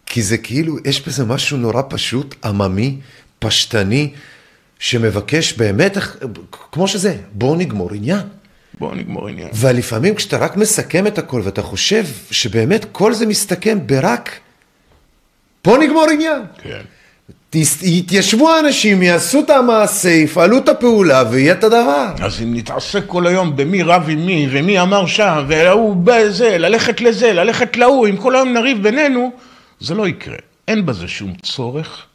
כי זה כאילו, יש בזה משהו נורא פשוט, עממי, פשטני, שמבקש באמת, כמו שזה, בואו נגמור עניין. בואו נגמור עניין. ולפעמים כשאתה רק מסכם את הכל ואתה חושב שבאמת כל זה מסתכם ברק, בואו נגמור עניין. כן. יתיישבו האנשים, יעשו את המעשה, יפעלו את הפעולה ויהיה את הדבר. אז אם נתעסק כל היום במי רב עם מי ומי אמר שם והוא בזה, ללכת לזה, ללכת להוא, אם כל היום נריב בינינו, זה לא יקרה. אין בזה שום צורך.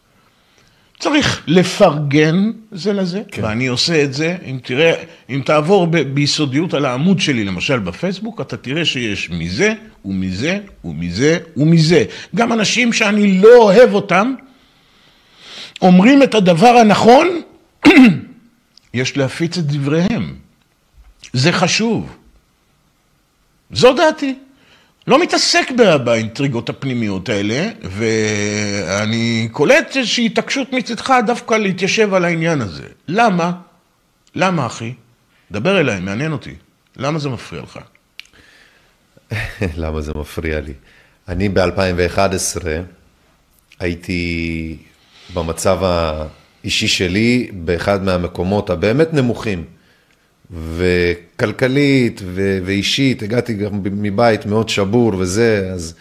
צריך לפרגן זה לזה, כן. ואני עושה את זה, אם תראה, אם תעבור ב- ביסודיות על העמוד שלי, למשל בפייסבוק, אתה תראה שיש מזה ומזה ומזה ומזה. גם אנשים שאני לא אוהב אותם, אומרים את הדבר הנכון, יש להפיץ את דבריהם. זה חשוב. זו דעתי. לא מתעסק באינטריגות הפנימיות האלה, ואני קולט איזושהי התעקשות מצדך דווקא להתיישב על העניין הזה. למה? למה, אחי? דבר אליי, מעניין אותי. למה זה מפריע לך? למה זה מפריע לי? אני ב-2011 הייתי במצב האישי שלי באחד מהמקומות הבאמת נמוכים. וכלכלית ו- ואישית, הגעתי גם מבית מאוד שבור וזה, אז...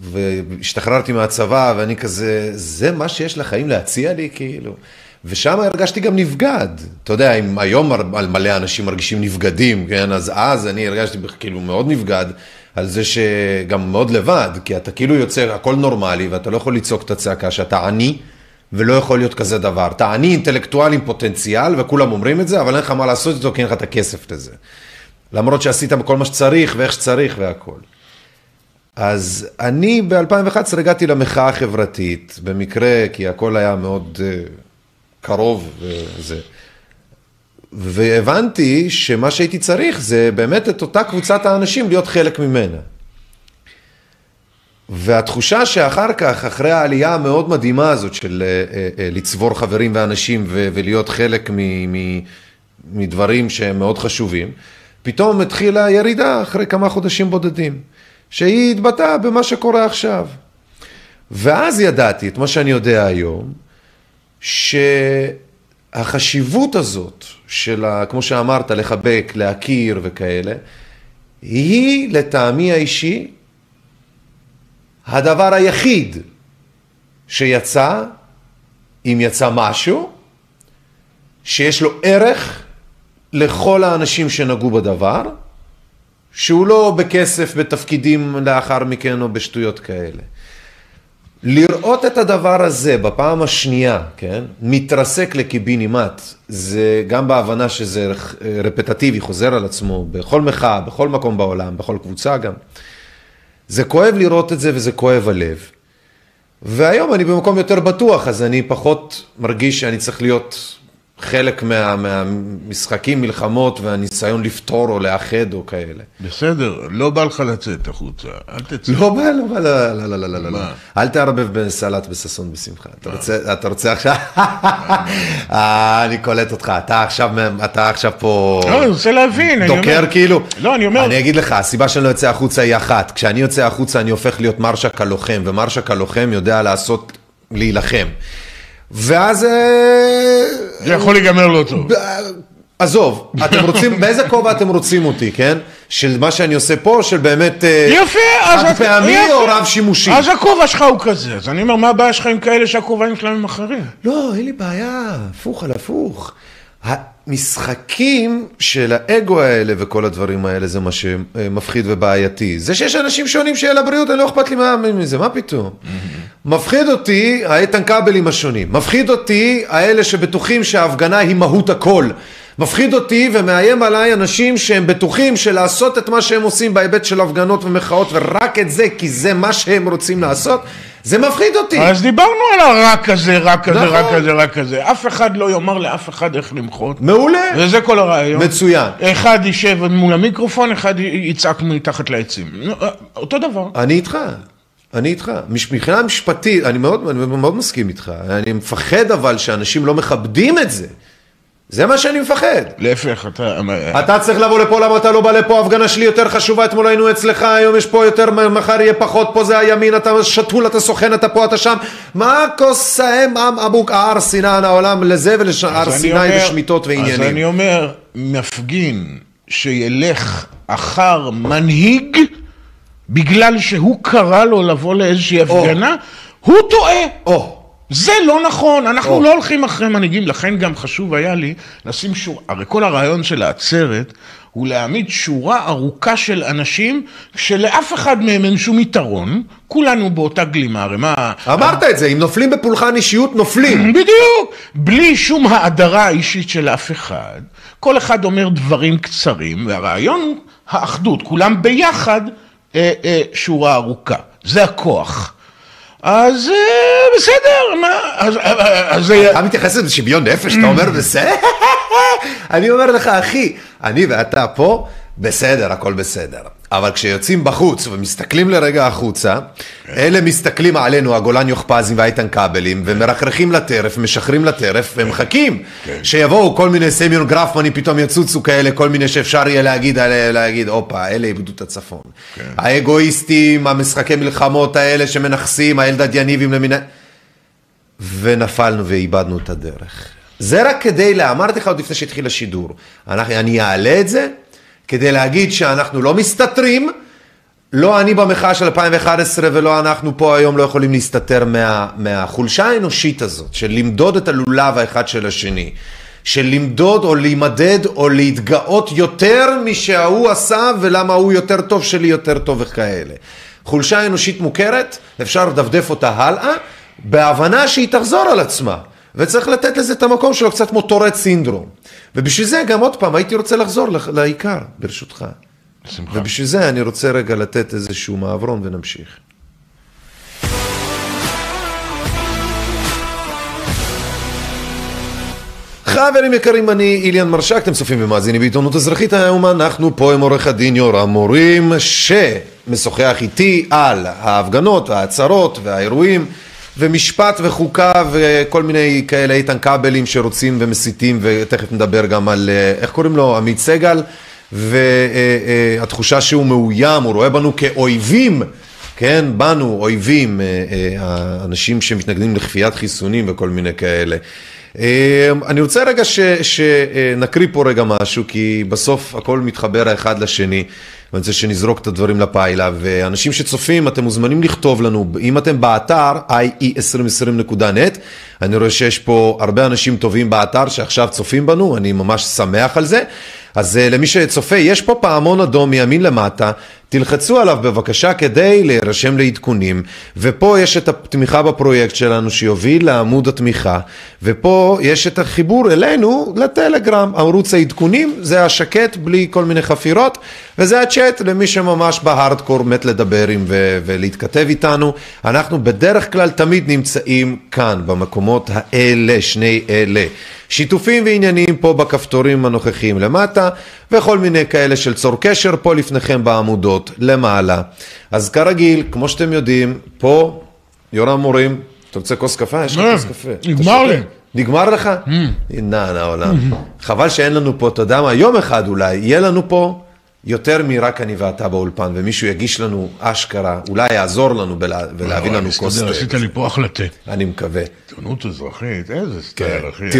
והשתחררתי מהצבא, ואני כזה, זה מה שיש לחיים להציע לי, כאילו. ושם הרגשתי גם נבגד. אתה יודע, אם היום מלא אנשים מרגישים נבגדים, כן, אז אז אני הרגשתי כאילו מאוד נבגד על זה שגם מאוד לבד, כי אתה כאילו יוצא, הכל נורמלי, ואתה לא יכול לצעוק את הצעקה שאתה עני. ולא יכול להיות כזה דבר. אתה עני אינטלקטואל עם פוטנציאל, וכולם אומרים את זה, אבל אין לך מה לעשות איתו, כי אין לך את הכסף לזה. למרות שעשית כל מה שצריך, ואיך שצריך והכול. אז אני ב-2011 הגעתי למחאה החברתית, במקרה, כי הכל היה מאוד uh, קרוב וזה. והבנתי שמה שהייתי צריך זה באמת את אותה קבוצת האנשים להיות חלק ממנה. והתחושה שאחר כך, אחרי העלייה המאוד מדהימה הזאת של אה, אה, לצבור חברים ואנשים ולהיות חלק מדברים שהם מאוד חשובים, פתאום התחילה ירידה אחרי כמה חודשים בודדים, שהיא התבטאה במה שקורה עכשיו. ואז ידעתי את מה שאני יודע היום, שהחשיבות הזאת של, כמו שאמרת, לחבק, להכיר וכאלה, היא לטעמי האישי הדבר היחיד שיצא, אם יצא משהו, שיש לו ערך לכל האנשים שנגעו בדבר, שהוא לא בכסף, בתפקידים לאחר מכן או בשטויות כאלה. לראות את הדבר הזה בפעם השנייה, כן, מתרסק לקיבינימט, זה גם בהבנה שזה רפטטיבי, חוזר על עצמו בכל מחאה, בכל מקום בעולם, בכל קבוצה גם. זה כואב לראות את זה וזה כואב הלב. והיום אני במקום יותר בטוח, אז אני פחות מרגיש שאני צריך להיות חלק מה, מהמשחקים, מלחמות והניסיון לפתור או לאחד או כאלה. בסדר, לא בא לך לצאת החוצה, אל תצא. לא בא, לא בא, לא, לא, לא, לא, לא, לא. אל תערבב בסלט בששון בשמחה. אתה רוצה, אתה רוצה עכשיו? אה, אני קולט אותך, אתה עכשיו, אתה עכשיו פה... לא, אני רוצה להבין. דוקר כאילו. לא, אני אומר... אני אגיד לך, הסיבה שאני לא יוצא החוצה היא אחת. כשאני יוצא החוצה אני הופך להיות מרשק הלוחם, ומרשק הלוחם יודע לעשות, להילחם. ואז... אה, זה יכול להיגמר לא טוב. עזוב, אתם רוצים, באיזה כובע אתם רוצים אותי, כן? של מה שאני עושה פה, של באמת... אה, יפה, אז... חד פעמי או רב שימושי? אז הכובע שלך הוא כזה, אז אני אומר, מה הבעיה שלך עם כאלה שהכובעים שלהם הם אחרים? לא, אין לי בעיה, הפוך על הפוך. המשחקים של האגו האלה וכל הדברים האלה זה מה שמפחיד ובעייתי. זה שיש אנשים שונים שיהיה לבריאות, אני לא אכפת לי מזה, מה פתאום? מפחיד אותי האיתן כבלים השונים, מפחיד אותי האלה שבטוחים שההפגנה היא מהות הכל. מפחיד אותי ומאיים עליי אנשים שהם בטוחים שלעשות את מה שהם עושים בהיבט של הפגנות ומחאות ורק את זה כי זה מה שהם רוצים לעשות זה מפחיד אותי. אז דיברנו על הרק הזה, רק כזה, רק כזה, רק כזה. אף אחד לא יאמר לאף אחד איך למחות. מעולה. וזה כל הרעיון. מצוין. אחד יישב מול המיקרופון, אחד יצעק מתחת לעצים. אותו דבר. אני איתך. אני איתך. מבחינה משפטית, אני מאוד, אני מאוד מסכים איתך. אני מפחד אבל שאנשים לא מכבדים את זה. זה מה שאני מפחד. להפך, אתה... אתה צריך לבוא לפה, למה אתה לא בא לפה? ההפגנה שלי יותר חשובה, אתמול היינו אצלך, היום יש פה יותר, מחר יהיה פחות, פה זה הימין, אתה שתול, אתה סוכן, אתה פה, אתה שם. מה כוס האם עם אבוק הר סיני העולם לזה ולהר סיני ושמיטות ועניינים? אז אני אומר, מפגין שילך אחר מנהיג בגלל שהוא קרא לו לבוא לאיזושהי הפגנה, הוא טועה. זה לא נכון, אנחנו לא הולכים אחרי מנהיגים, לכן גם חשוב היה לי לשים שורה, הרי כל הרעיון של העצרת הוא להעמיד שורה ארוכה של אנשים שלאף אחד מהם אין שום יתרון, כולנו באותה גלימה, הרי מה... אמרת את זה, אם נופלים בפולחן אישיות, נופלים. בדיוק, בלי שום האדרה אישית של אף אחד, כל אחד אומר דברים קצרים, והרעיון הוא האחדות, כולם ביחד אה, אה, שורה ארוכה, זה הכוח. אז בסדר, מה, אז... אז... אתה מתייחס לזה בשוויון נפש, אתה אומר בסדר? אני אומר לך, אחי, אני ואתה פה, בסדר, הכל בסדר. אבל כשיוצאים בחוץ ומסתכלים לרגע החוצה, אלה מסתכלים עלינו, הגולן יוכפזים והאיתן כבלים, ומרחרחים לטרף, משחררים לטרף, ומחכים שיבואו כל מיני סמיון גרפמנים, פתאום יצוצו כאלה, כל מיני שאפשר יהיה להגיד, להגיד, הופה, אלה איבדו את הצפון. האגואיסטים, המשחקי מלחמות האלה שמנכסים, הילדד יניבים למיני... ונפלנו ואיבדנו את הדרך. זה רק כדי, אמרתי לך עוד לפני שהתחיל השידור, אני אעלה את זה. כדי להגיד שאנחנו לא מסתתרים, לא אני במחאה של 2011 ולא אנחנו פה היום לא יכולים להסתתר מה, מהחולשה האנושית הזאת, של למדוד את הלולב האחד של השני, של למדוד או להימדד או להתגאות יותר משההוא עשה ולמה הוא יותר טוב שלי יותר טוב וכאלה. חולשה אנושית מוכרת, אפשר לדפדף אותה הלאה, בהבנה שהיא תחזור על עצמה. וצריך לתת לזה את המקום שלו, קצת כמו טורט סינדרום. ובשביל זה גם עוד פעם הייתי רוצה לחזור לעיקר, ברשותך. בשמחה. ובשביל זה אני רוצה רגע לתת איזשהו מעברון ונמשיך. חברים יקרים, אני איליאן מרשק, אתם צופים ומאזינים בעיתונות אזרחית היום, אנחנו פה עם עורך הדין יורם מורים, שמשוחח איתי על ההפגנות, ההצהרות והאירועים ומשפט וחוקה וכל מיני כאלה איתן כבלים שרוצים ומסיתים ותכף נדבר גם על אה, איך קוראים לו? עמית סגל. והתחושה שהוא מאוים הוא רואה בנו כאויבים כן? בנו אויבים אה, אה, האנשים שמתנגדים לכפיית חיסונים וכל מיני כאלה אני רוצה רגע ש, שנקריא פה רגע משהו כי בסוף הכל מתחבר האחד לשני ואני רוצה שנזרוק את הדברים לפיילה, ואנשים שצופים, אתם מוזמנים לכתוב לנו, אם אתם באתר ie2020.net, אני רואה שיש פה הרבה אנשים טובים באתר שעכשיו צופים בנו, אני ממש שמח על זה. אז אה, למי שצופה, יש פה פעמון אדום מימין למטה, תלחצו עליו בבקשה כדי להירשם לעדכונים, ופה יש את התמיכה בפרויקט שלנו שיוביל לעמוד התמיכה, ופה יש את החיבור אלינו לטלגרם, ערוץ העדכונים, זה השקט בלי כל מיני חפירות, וזה הצ'אט למי שממש בהארדקור מת לדבר עם ו- ולהתכתב איתנו. אנחנו בדרך כלל תמיד נמצאים כאן, במקומות האלה, שני אלה. שיתופים ועניינים פה בכפתורים הנוכחיים למטה, וכל מיני כאלה של צור קשר פה לפניכם בעמודות למעלה. אז כרגיל, כמו שאתם יודעים, פה יורם מורים, אתה רוצה כוס קפה? יש לך כוס קפה. נגמר לי. נגמר לך? נע, נע עולם. חבל שאין לנו פה, אתה יודע מה, יום אחד אולי, יהיה לנו פה יותר מרק אני ואתה באולפן, ומישהו יגיש לנו אשכרה, אולי יעזור לנו ולהביא לנו כוס תה. עשית לי פה אחלה תה. אני מקווה. טירונות אזרחית, איזה סטייל, כן. אחי.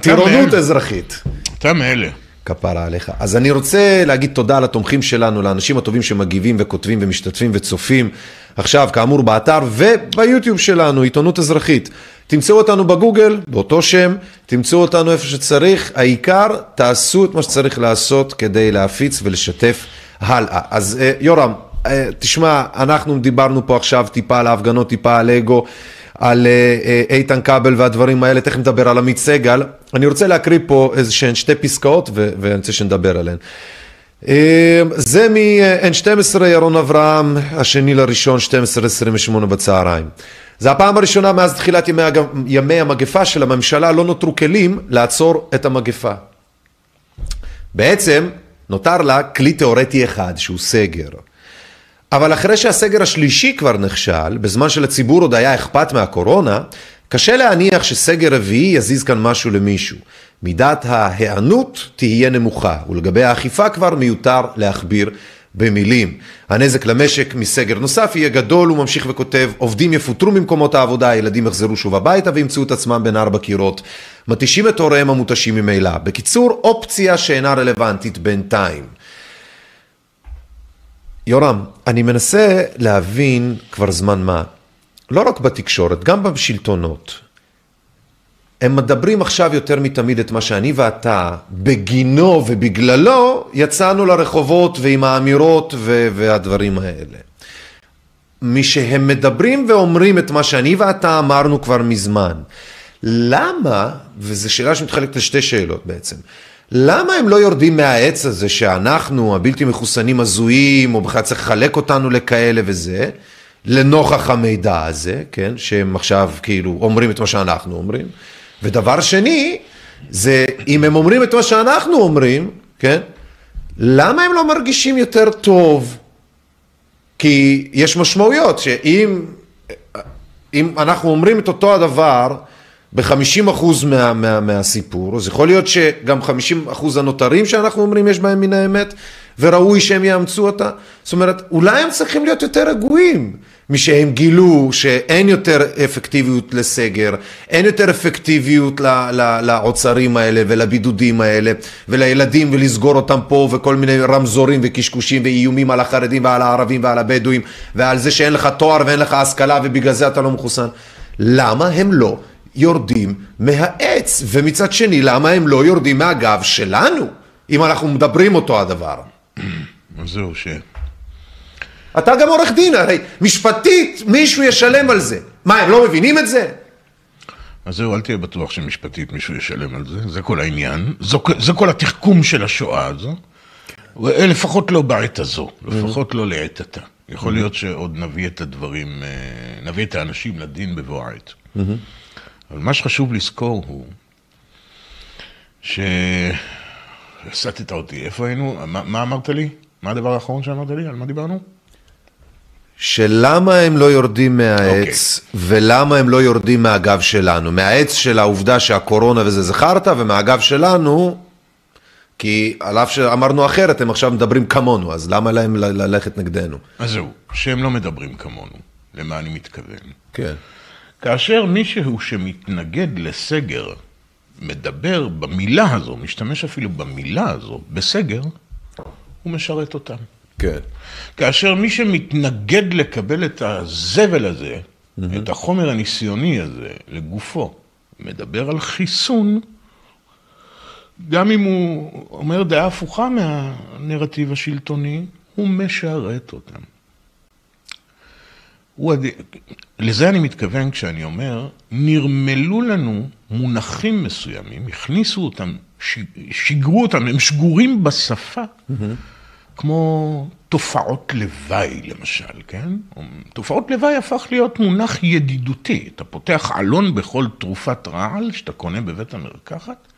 טירונות אזרחית. אתה מאלה. כפרה עליך. אז אני רוצה להגיד תודה לתומכים שלנו, לאנשים הטובים שמגיבים וכותבים ומשתתפים וצופים. עכשיו, כאמור, באתר וביוטיוב שלנו, עיתונות אזרחית. תמצאו אותנו בגוגל, באותו שם, תמצאו אותנו איפה שצריך, העיקר תעשו את מה שצריך לעשות כדי להפיץ ולשתף הלאה. אז אה, יורם, אה, תשמע, אנחנו דיברנו פה עכשיו טיפה על ההפגנות, טיפה על אגו, על אה, איתן כבל והדברים האלה, תכף נדבר על עמית סגל. אני רוצה להקריא פה איזה שהן שתי פסקאות ואני רוצה שנדבר עליהן. זה מ-N12 ירון אברהם, השני לראשון, 12-28 בצהריים. זה הפעם הראשונה מאז תחילת ימי, ימי המגפה של הממשלה לא נותרו כלים לעצור את המגפה. בעצם נותר לה כלי תיאורטי אחד שהוא סגר. אבל אחרי שהסגר השלישי כבר נכשל, בזמן שלציבור עוד היה אכפת מהקורונה, קשה להניח שסגר רביעי יזיז כאן משהו למישהו. מידת ההיענות תהיה נמוכה, ולגבי האכיפה כבר מיותר להכביר במילים. הנזק למשק מסגר נוסף יהיה גדול, הוא ממשיך וכותב, עובדים יפוטרו ממקומות העבודה, הילדים יחזרו שוב הביתה וימצאו את עצמם בין ארבע קירות. מתישים את הוריהם המותשים ממילא. בקיצור, אופציה שאינה רלוונטית בינתיים. יורם, אני מנסה להבין כבר זמן מה, לא רק בתקשורת, גם בשלטונות. הם מדברים עכשיו יותר מתמיד את מה שאני ואתה, בגינו ובגללו, יצאנו לרחובות ועם האמירות והדברים האלה. משהם מדברים ואומרים את מה שאני ואתה אמרנו כבר מזמן. למה, וזו שאלה שמתחלקת לשתי שאלות בעצם, למה הם לא יורדים מהעץ הזה שאנחנו, הבלתי מחוסנים הזויים, או בכלל צריך לחלק אותנו לכאלה וזה, לנוכח המידע הזה, כן, שהם עכשיו כאילו אומרים את מה שאנחנו אומרים. ודבר שני, זה אם הם אומרים את מה שאנחנו אומרים, כן, למה הם לא מרגישים יותר טוב? כי יש משמעויות שאם אם אנחנו אומרים את אותו הדבר ב-50% מה, מה, מהסיפור, אז יכול להיות שגם 50% הנותרים שאנחנו אומרים יש בהם מן האמת, וראוי שהם יאמצו אותה. זאת אומרת, אולי הם צריכים להיות יותר רגועים משהם גילו שאין יותר אפקטיביות לסגר, אין יותר אפקטיביות לעוצרים האלה ולבידודים האלה ולילדים ולסגור אותם פה וכל מיני רמזורים וקשקושים ואיומים על החרדים ועל הערבים ועל הבדואים ועל זה שאין לך תואר ואין לך השכלה ובגלל זה אתה לא מחוסן. למה הם לא יורדים מהעץ? ומצד שני, למה הם לא יורדים מהגב שלנו, אם אנחנו מדברים אותו הדבר? זהו, ש... אתה גם עורך דין, הרי משפטית מישהו ישלם על זה. מה, הם לא מבינים את זה? אז זהו, אל תהיה בטוח שמשפטית מישהו ישלם על זה, זה כל העניין. זו, זה כל התחכום של השואה הזו. לפחות לא בעת הזו, לפחות לא לעת עתה. יכול להיות שעוד נביא את הדברים, אה, נביא את האנשים לדין בבוא העת. אבל מה שחשוב לזכור הוא ש... הסטת אותי, איפה היינו? מה, מה אמרת לי? מה הדבר האחרון שאמרת לי? על מה דיברנו? שלמה הם לא יורדים מהעץ, okay. אוקיי. ולמה הם לא יורדים מהגב שלנו. מהעץ של העובדה שהקורונה וזה זכרת, ומהגב שלנו, כי על אף שאמרנו אחרת, הם עכשיו מדברים כמונו, אז למה להם ללכת נגדנו? אז זהו, שהם לא מדברים כמונו, למה אני מתכוון. כן. כאשר מישהו שמתנגד לסגר, מדבר במילה הזו, משתמש אפילו במילה הזו, בסגר, הוא משרת אותם. כן. כאשר מי שמתנגד לקבל את הזבל הזה, mm-hmm. את החומר הניסיוני הזה, לגופו, מדבר על חיסון, גם אם הוא אומר דעה הפוכה מהנרטיב השלטוני, הוא משרת אותם. הוא עד... לזה אני מתכוון כשאני אומר, נרמלו לנו מונחים מסוימים, הכניסו אותם, שיגרו אותם, הם שגורים בשפה. Mm-hmm. כמו תופעות לוואי, למשל, כן? תופעות לוואי הפך להיות מונח ידידותי. אתה פותח עלון בכל תרופת רעל שאתה קונה בבית המרקחת,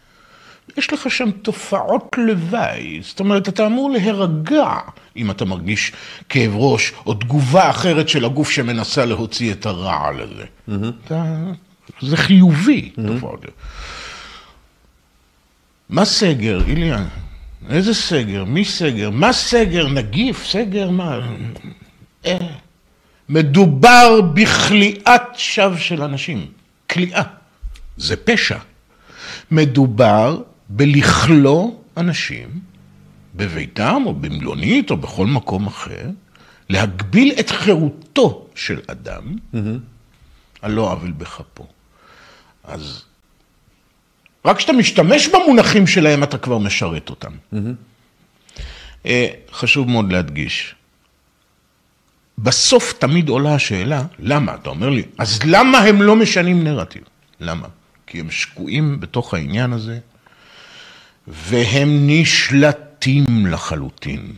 יש לך שם תופעות לוואי. זאת אומרת, אתה אמור להירגע אם אתה מרגיש כאב ראש או תגובה אחרת של הגוף שמנסה להוציא את הרעל הזה. Mm-hmm. אתה... זה חיובי, mm-hmm. תופעות לוואי. מה סגר, איליה? איזה סגר? מי סגר? מה סגר? נגיף? סגר מה? אה. מדובר בכליאת שווא של אנשים. כליאה. זה פשע. מדובר בלכלוא אנשים בביתם או במלונית או בכל מקום אחר, להגביל את חירותו של אדם mm-hmm. על לא עוול בכפו. אז רק כשאתה משתמש במונחים שלהם, אתה כבר משרת אותם. Mm-hmm. חשוב מאוד להדגיש. בסוף תמיד עולה השאלה, למה? אתה אומר לי, אז למה הם לא משנים נרטיב? למה? כי הם שקועים בתוך העניין הזה, והם נשלטים לחלוטין.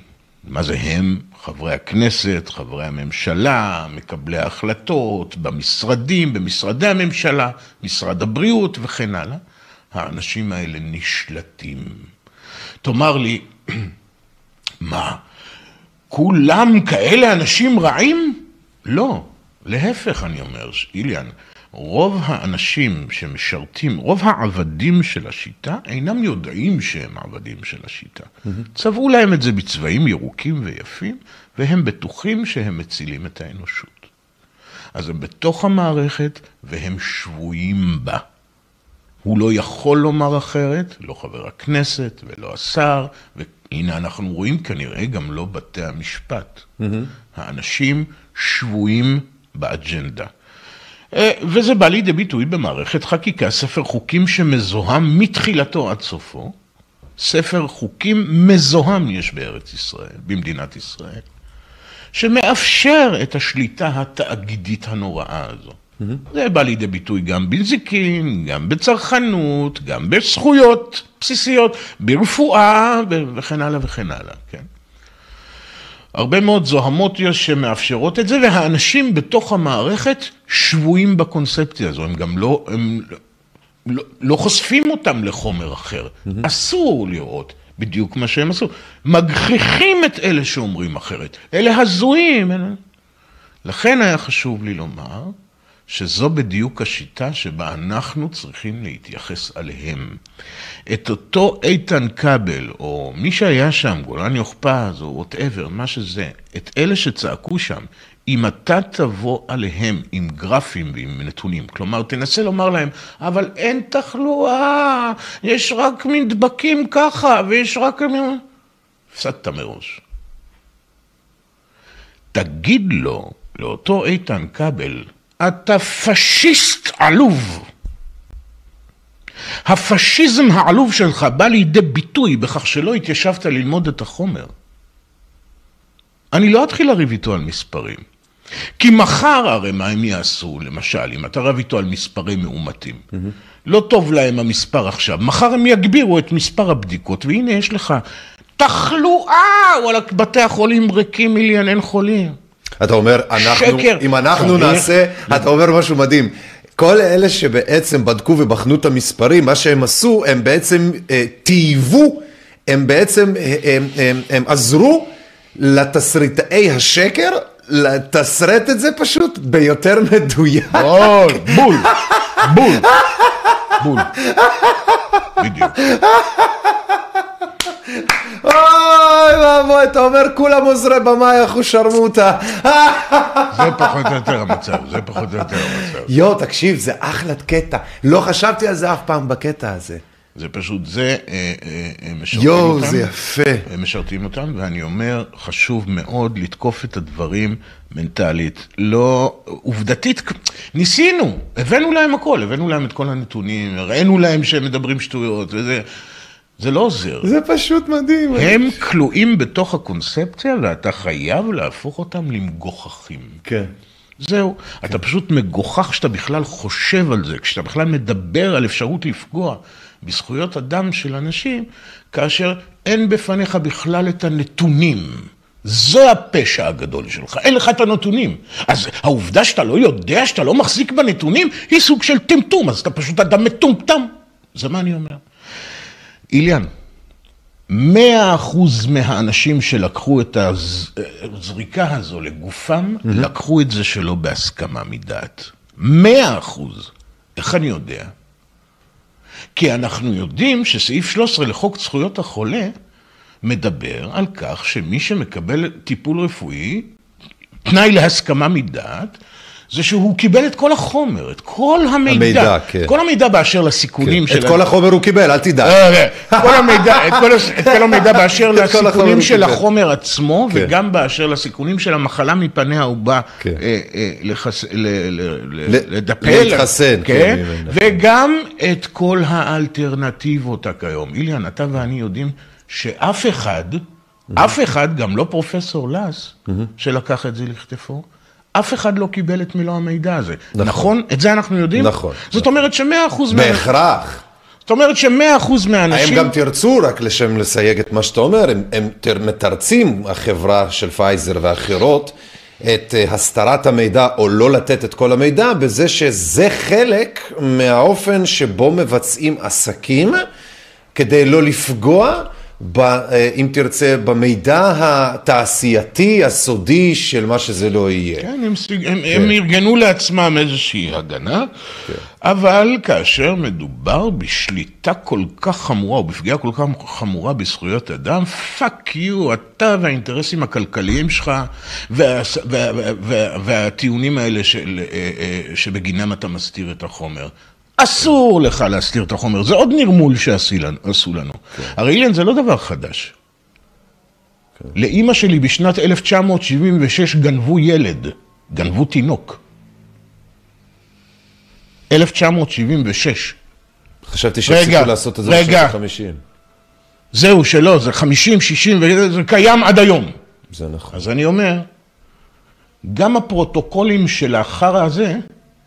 מה זה הם? חברי הכנסת, חברי הממשלה, מקבלי ההחלטות, במשרדים, במשרדי הממשלה, משרד הבריאות וכן הלאה. האנשים האלה נשלטים. תאמר לי, מה, כולם כאלה אנשים רעים? לא, להפך אני אומר, איליאן, רוב האנשים שמשרתים, רוב העבדים של השיטה אינם יודעים שהם עבדים של השיטה. צבעו להם את זה בצבעים ירוקים ויפים, והם בטוחים שהם מצילים את האנושות. אז הם בתוך המערכת והם שבויים בה. הוא לא יכול לומר אחרת, לא חבר הכנסת ולא השר, והנה אנחנו רואים כנראה גם לא בתי המשפט. Mm-hmm. האנשים שבויים באג'נדה. אה, וזה בא לידי ביטוי במערכת חקיקה, ספר חוקים שמזוהם מתחילתו עד סופו. ספר חוקים מזוהם יש בארץ ישראל, במדינת ישראל, שמאפשר את השליטה התאגידית הנוראה הזו. Mm-hmm. זה בא לידי ביטוי גם בנזיקין, גם בצרכנות, גם בזכויות בסיסיות, ברפואה וכן הלאה וכן הלאה, כן? הרבה מאוד זוהמות יש שמאפשרות את זה, והאנשים בתוך המערכת שבויים בקונספציה הזו, הם גם לא, הם לא, לא חושפים אותם לחומר אחר. Mm-hmm. אסור לראות בדיוק מה שהם עשו. מגחיכים את אלה שאומרים אחרת. אלה הזויים. אלה... לכן היה חשוב לי לומר שזו בדיוק השיטה שבה אנחנו צריכים להתייחס עליהם. את אותו איתן כבל, או מי שהיה שם, גולן יוכפז, או וואטאבר, מה שזה, את אלה שצעקו שם, אם אתה תבוא עליהם עם גרפים ועם נתונים, כלומר, תנסה לומר להם, אבל אין תחלואה, יש רק נדבקים ככה, ויש רק... הפסדת מראש. תגיד לו, לאותו איתן כבל, אתה פשיסט עלוב. הפשיזם העלוב שלך בא לידי ביטוי בכך שלא התיישבת ללמוד את החומר. אני לא אתחיל לריב איתו על מספרים. כי מחר הרי מה הם יעשו, למשל, אם אתה רב איתו על מספרי מאומתים. Mm-hmm. לא טוב להם המספר עכשיו, מחר הם יגבירו את מספר הבדיקות, והנה יש לך תחלואה, וואלה, בתי החולים ריקים מיליון, אין חולים. אתה אומר, אנחנו, שקר. אם אנחנו צריך... נעשה, אתה אומר משהו מדהים. כל אלה שבעצם בדקו ובחנו את המספרים, מה שהם עשו, הם בעצם אה, טייבו, הם בעצם, אה, הם, הם, הם עזרו לתסריטאי השקר לתסרט את זה פשוט ביותר מדויק. בול, בול, בול, בול. בדיוק. אוי ואבוי, אתה אומר כולם עוזרי במאי, אחו שרמוטה. זה פחות או יותר המצב, זה פחות או יותר המצב. יואו, תקשיב, זה אחלה קטע. לא חשבתי על זה אף פעם בקטע הזה. זה פשוט, זה, אה, אה, משרתים יו, אותם. יואו, זה יפה. הם משרתים אותם, ואני אומר, חשוב מאוד לתקוף את הדברים מנטלית. לא, עובדתית, ניסינו, הבאנו להם הכל, הבאנו להם את כל הנתונים, הראינו להם שהם מדברים שטויות, וזה... זה לא עוזר. זה פשוט מדהים. הם. כלואים בתוך הקונספציה, ואתה חייב להפוך אותם למגוחכים. כן. זהו. אתה פשוט מגוחך כשאתה בכלל חושב על זה, כשאתה בכלל מדבר על אפשרות לפגוע בזכויות אדם של אנשים, כאשר אין בפניך בכלל את הנתונים. זה הפשע הגדול שלך, אין לך את הנתונים. אז העובדה שאתה לא יודע, שאתה לא מחזיק בנתונים, היא סוג של טמטום, אז אתה פשוט אדם מטומטם. זה מה אני אומר. איליאן, מאה אחוז מהאנשים שלקחו את הזריקה הזו לגופם, mm-hmm. לקחו את זה שלא בהסכמה מדעת. מאה אחוז. איך אני יודע? כי אנחנו יודעים שסעיף 13 לחוק זכויות החולה מדבר על כך שמי שמקבל טיפול רפואי, תנאי להסכמה מדעת, זה שהוא קיבל את כל החומר, את כל המידע. המידע, כן. כל המידע באשר לסיכונים כן. של... את כל החומר הוא קיבל, אל תדאג. אה, כן. כל המידע, את כל, את כל המידע באשר לסיכונים של החומר עצמו, כן. וגם באשר לסיכונים של המחלה מפניה הוא בא כן. אה, אה, לחס... ל... ל... לדפל. להתחסן. כן, כן. וגם את כל האלטרנטיבות כיום. איליאן, אתה ואני יודעים שאף אחד, אף אחד, גם לא פרופסור לס, שלקח את זה לכתפו, אף אחד לא קיבל את מלוא המידע הזה. נכון? נכון? את זה אנחנו יודעים? נכון. זאת נכון. אומרת שמאה אחוז... בהכרח. זאת אומרת שמאה אחוז מהאנשים... הם גם תרצו, רק לשם לסייג את מה שאתה אומר, הם, הם מתרצים, החברה של פייזר ואחרות, את אה, הסתרת המידע או לא לתת את כל המידע, בזה שזה חלק מהאופן שבו מבצעים עסקים, כדי לא לפגוע ב, אה, אם תרצה, במידע התעשייתי, הסודי של מה שזה לא יהיה. כן, הם, הם, כן. הם ארגנו לעצמם איזושהי הגנה, כן. אבל כאשר מדובר בשליטה כל כך חמורה, או בפגיעה כל כך חמורה בזכויות אדם, fuck you, אתה והאינטרסים הכלכליים שלך, וה, וה, וה, וה, והטיעונים האלה של, אה, אה, שבגינם אתה מסתיר את החומר. אסור לך להסתיר את החומר, זה עוד נרמול שעשו לנו. כן. הרי אילן זה לא דבר חדש. כן. לאימא שלי בשנת 1976 גנבו ילד, גנבו תינוק. 1976. חשבתי שהפסיקו לעשות את זה בשנות ה-50. זהו, שלא, זה 50, 60, וזה קיים עד היום. זה נכון. אז אני אומר, גם הפרוטוקולים של החרא הזה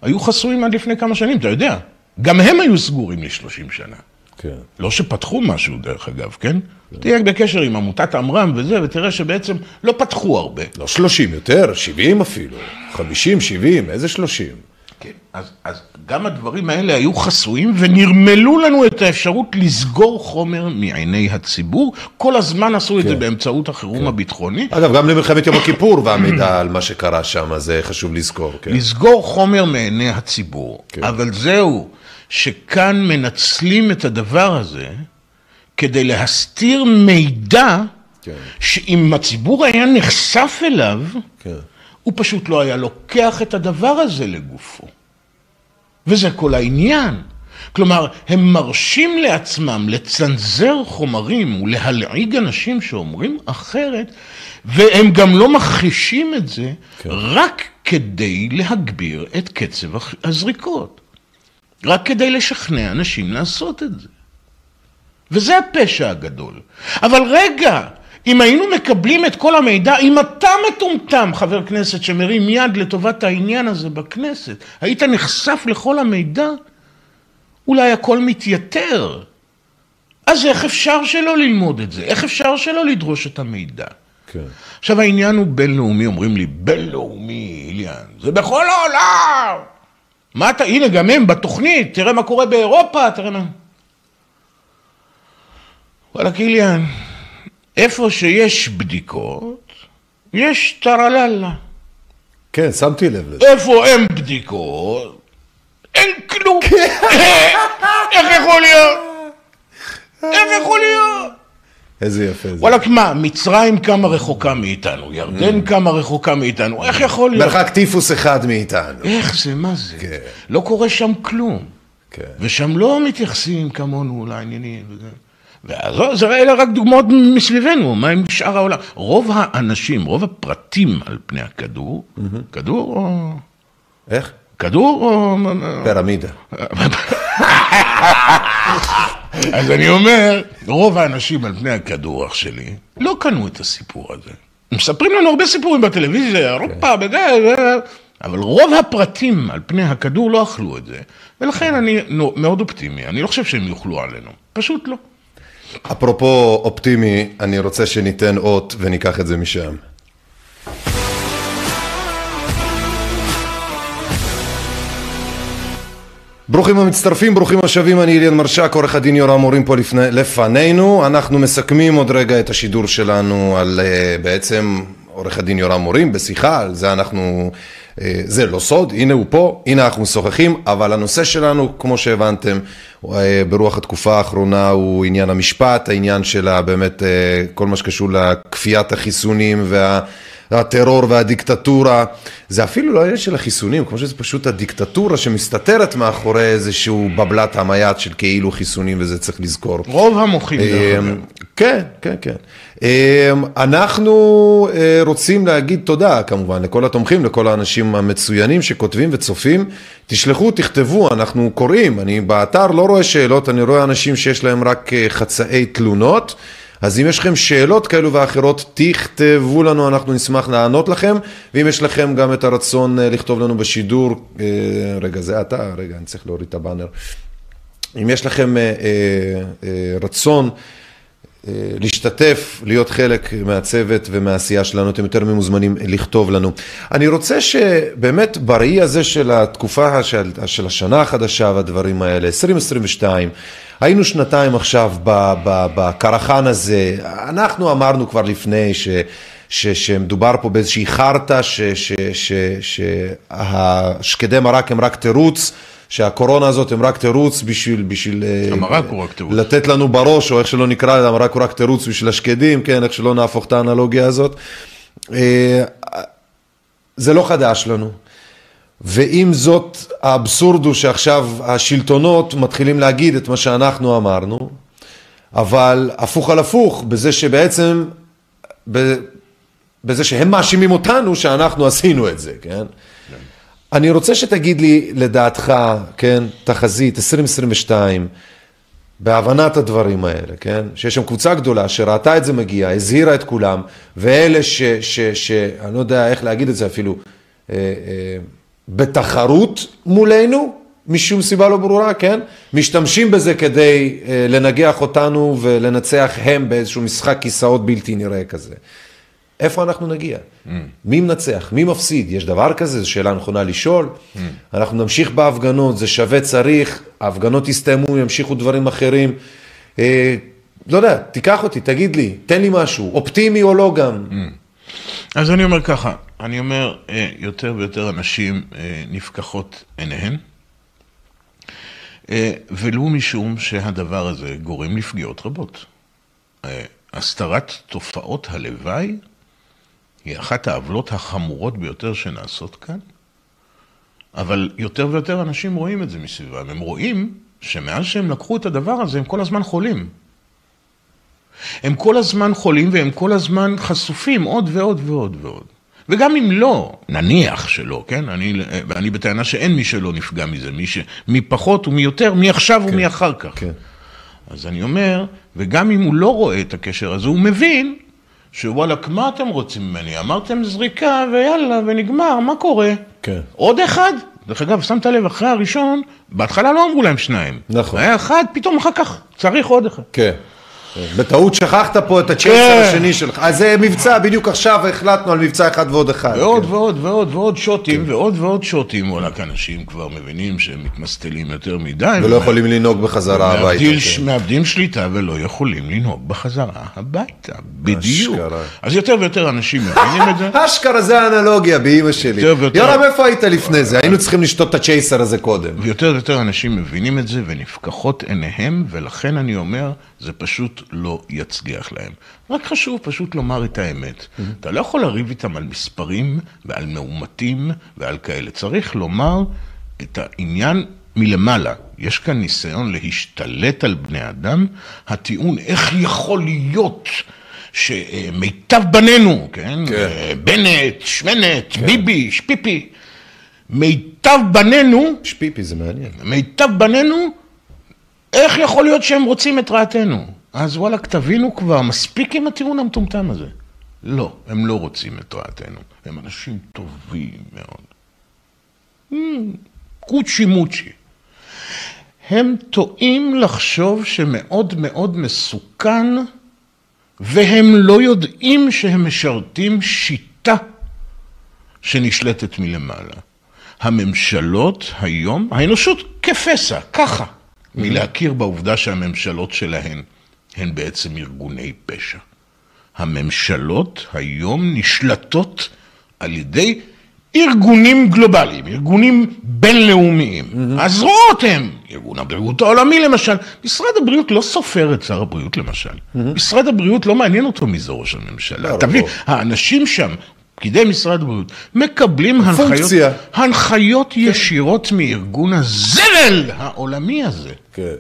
היו חסויים עד לפני כמה שנים, אתה יודע. גם הם היו סגורים ל-30 שנה. כן. לא שפתחו משהו, דרך אגב, כן? כן? תהיה בקשר עם עמותת עמרם וזה, ותראה שבעצם לא פתחו הרבה. לא 30 יותר, 70 אפילו. 50, 70, איזה 30? כן, אז, אז גם הדברים האלה היו חסויים ונרמלו לנו את האפשרות לסגור חומר מעיני הציבור. כל הזמן עשו את כן. זה באמצעות החירום כן. הביטחוני. אגב, גם למלחמת יום הכיפור והמידע על מה שקרה שם, זה חשוב לזכור. כן. לסגור חומר מעיני הציבור. כן. אבל זהו, שכאן מנצלים את הדבר הזה כדי להסתיר מידע כן. שאם הציבור היה נחשף אליו, כן. הוא פשוט לא היה לוקח את הדבר הזה לגופו. וזה כל העניין. כלומר, הם מרשים לעצמם לצנזר חומרים ולהלעיג אנשים שאומרים אחרת, והם גם לא מכחישים את זה, כן. רק כדי להגביר את קצב הזריקות. רק כדי לשכנע אנשים לעשות את זה. וזה הפשע הגדול. אבל רגע, אם היינו מקבלים את כל המידע, אם אתה מטומטם, חבר כנסת שמרים יד לטובת העניין הזה בכנסת, היית נחשף לכל המידע, אולי הכל מתייתר. אז איך אפשר שלא ללמוד את זה? איך אפשר שלא לדרוש את המידע? כן. עכשיו העניין הוא בינלאומי, אומרים לי, בינלאומי, איליאן, זה בכל העולם! מה אתה, הנה גם הם בתוכנית, תראה מה קורה באירופה, תראה מה... וואלה קיליאן, איפה שיש בדיקות, יש טרללה. כן, שמתי לב לזה. איפה אין בדיקות, אין כלום. כן. איך יכול להיות? איך יכול להיות? איזה יפה זה. וואלכ, מה, מצרים כמה רחוקה מאיתנו, ירדן mm. כמה רחוקה מאיתנו, איך יכול להיות? מרחק טיפוס אחד מאיתנו. איך זה, מה זה? כן. לא קורה שם כלום. כן. ושם לא מתייחסים כמונו לעניינים וזה. ואז זה אלה רק דוגמאות מסביבנו, מה עם שאר העולם? רוב האנשים, רוב הפרטים על פני הכדור, כדור או... איך? כדור או... פירמידה. אז אני אומר, רוב האנשים על פני הכדור, אח שלי, לא קנו את הסיפור הזה. מספרים לנו הרבה סיפורים בטלוויזיה, אירופה, בזה, אבל רוב הפרטים על פני הכדור לא אכלו את זה, ולכן אני מאוד אופטימי, אני לא חושב שהם יאכלו עלינו, פשוט לא. אפרופו אופטימי, אני רוצה שניתן אות וניקח את זה משם. ברוכים המצטרפים, ברוכים השבים, אני אליאן מרשק, עורך הדין יורם מורים פה לפני, לפנינו. אנחנו מסכמים עוד רגע את השידור שלנו על uh, בעצם עורך הדין יורם מורים בשיחה, על זה אנחנו, uh, זה לא סוד, הנה הוא פה, הנה אנחנו משוחחים, אבל הנושא שלנו, כמו שהבנתם, uh, ברוח התקופה האחרונה הוא עניין המשפט, העניין של באמת uh, כל מה שקשור לכפיית החיסונים וה... הטרור והדיקטטורה, זה אפילו לא העניין של החיסונים, כמו שזה פשוט הדיקטטורה שמסתתרת מאחורי איזשהו בבלת המייט של כאילו חיסונים וזה צריך לזכור. רוב המוחים דרך אגב. כן, כן, כן. אמ, אנחנו אה, רוצים להגיד תודה כמובן לכל התומכים, לכל האנשים המצוינים שכותבים וצופים. תשלחו, תכתבו, אנחנו קוראים. אני באתר לא רואה שאלות, אני רואה אנשים שיש להם רק אה, חצאי תלונות. אז אם יש לכם שאלות כאלו ואחרות, תכתבו לנו, אנחנו נשמח לענות לכם, ואם יש לכם גם את הרצון אה, לכתוב לנו בשידור, אה, רגע, זה אתה, רגע, אני צריך להוריד את הבאנר. אם יש לכם אה, רצון להשתתף, להיות חלק מהצוות ומהעשייה שלנו, אתם יותר ממוזמנים לכתוב לנו. אני רוצה שבאמת בראי הזה של התקופה של, של השנה החדשה והדברים האלה, 2022, היינו שנתיים עכשיו בקרחן הזה, אנחנו אמרנו כבר לפני ש... ש, שמדובר פה באיזושהי חרטא, שהשקדי מרק הם רק תירוץ, שהקורונה הזאת הם רק תירוץ בשביל, בשביל אה, המרק הוא רק תירוץ. לתת לנו בראש, או איך שלא נקרא לזה, המרק הוא רק תירוץ בשביל השקדים, כן, איך שלא נהפוך את האנלוגיה הזאת. אה, זה לא חדש לנו. ועם זאת, האבסורד הוא שעכשיו השלטונות מתחילים להגיד את מה שאנחנו אמרנו, אבל הפוך על הפוך, בזה שבעצם, בזה שהם מאשימים אותנו שאנחנו עשינו את זה, כן? אני רוצה שתגיד לי, לדעתך, כן, תחזית 2022, בהבנת הדברים האלה, כן, שיש שם קבוצה גדולה שראתה את זה מגיע, הזהירה את כולם, ואלה ש... ש, ש אני לא יודע איך להגיד את זה אפילו, אה, אה, בתחרות מולנו, משום סיבה לא ברורה, כן? משתמשים בזה כדי אה, לנגח אותנו ולנצח הם באיזשהו משחק כיסאות בלתי נראה כזה. איפה אנחנו נגיע? Mm. מי מנצח? מי מפסיד? יש דבר כזה? זו שאלה נכונה לשאול. Mm. אנחנו נמשיך בהפגנות, זה שווה צריך, ההפגנות יסתיימו, ימשיכו דברים אחרים. אה, לא יודע, תיקח אותי, תגיד לי, תן לי משהו, אופטימי או לא גם. Mm. אז אני אומר ככה, אני אומר, אה, יותר ויותר אנשים אה, נפקחות עיניהן, אה, ולו משום שהדבר הזה גורם לפגיעות רבות. הסתרת תופעות הלוואי היא אחת העוולות החמורות ביותר שנעשות כאן, אבל יותר ויותר אנשים רואים את זה מסביבם. הם רואים שמאז שהם לקחו את הדבר הזה, הם כל הזמן חולים. הם כל הזמן חולים והם כל הזמן חשופים עוד ועוד ועוד ועוד. וגם אם לא, נניח שלא, כן? אני, אני בטענה שאין מי שלא נפגע מזה, מי ש... מי פחות ומי יותר, מי עכשיו כן, ומי אחר כך. כן. אז אני אומר, וגם אם הוא לא רואה את הקשר הזה, הוא מבין שוואלכ, מה אתם רוצים ממני? אמרתם זריקה ויאללה, ונגמר, מה קורה? כן. עוד אחד? דרך אגב, שמת לב, אחרי הראשון, בהתחלה לא אמרו להם שניים. נכון. היה אחד, פתאום אחר כך צריך עוד אחד. כן. בטעות שכחת פה את הצ'ייסר כן. השני שלך. אז זה מבצע, בדיוק עכשיו החלטנו על מבצע אחד ועוד אחד. ועוד כן. ועוד ועוד ועוד שוטים, כן. ועוד ועוד שוטים. וואלכ, אנשים כבר מבינים שהם מתמסטלים יותר מדי. ולא יכולים לנהוג בחזרה הביתה. מאבדים שליטה ולא יכולים לנהוג בחזרה הביתה. בדיוק. אז יותר ויותר אנשים מבינים את זה. אשכרה זה האנלוגיה באימא שלי. יורם, איפה היית לפני זה? היינו צריכים לשתות את הצ'ייסר הזה קודם. ויותר ויותר אנשים מבינים את זה ונפקחות עיניהם, ולכן אני אומר, זה פשוט לא יצליח להם. רק חשוב פשוט לומר את האמת. Mm-hmm. אתה לא יכול לריב איתם על מספרים ועל מאומתים ועל כאלה. צריך לומר את העניין מלמעלה. יש כאן ניסיון להשתלט על בני אדם. הטיעון, איך יכול להיות שמיטב בנינו, כן? כן. בנט, שמנת, כן. ביבי, שפיפי. מיטב בנינו... שפיפי זה מעניין. מיטב בנינו, איך יכול להיות שהם רוצים את רעתנו? אז וואלכ, תבינו כבר, מספיק עם הטיעון המטומטם הזה. לא, הם לא רוצים את רעתנו. הם אנשים טובים מאוד. קוצ'י מוצ'י. הם טועים לחשוב שמאוד מאוד מסוכן, והם לא יודעים שהם משרתים שיטה שנשלטת מלמעלה. הממשלות היום, האנושות כפסע, ככה, מלהכיר בעובדה שהממשלות שלהן הן בעצם ארגוני פשע. הממשלות היום נשלטות על ידי ארגונים גלובליים, ארגונים בינלאומיים. Mm-hmm. הזרועות הם, ארגון הבריאות העולמי למשל. משרד הבריאות לא סופר את שר הבריאות למשל. Mm-hmm. משרד הבריאות לא מעניין אותו מי זה ראש הממשלה. לא, תבין, לא. האנשים שם, פקידי משרד הבריאות, מקבלים הנחיות, הנחיות כן. ישירות מארגון הזבל העולמי הזה. כן.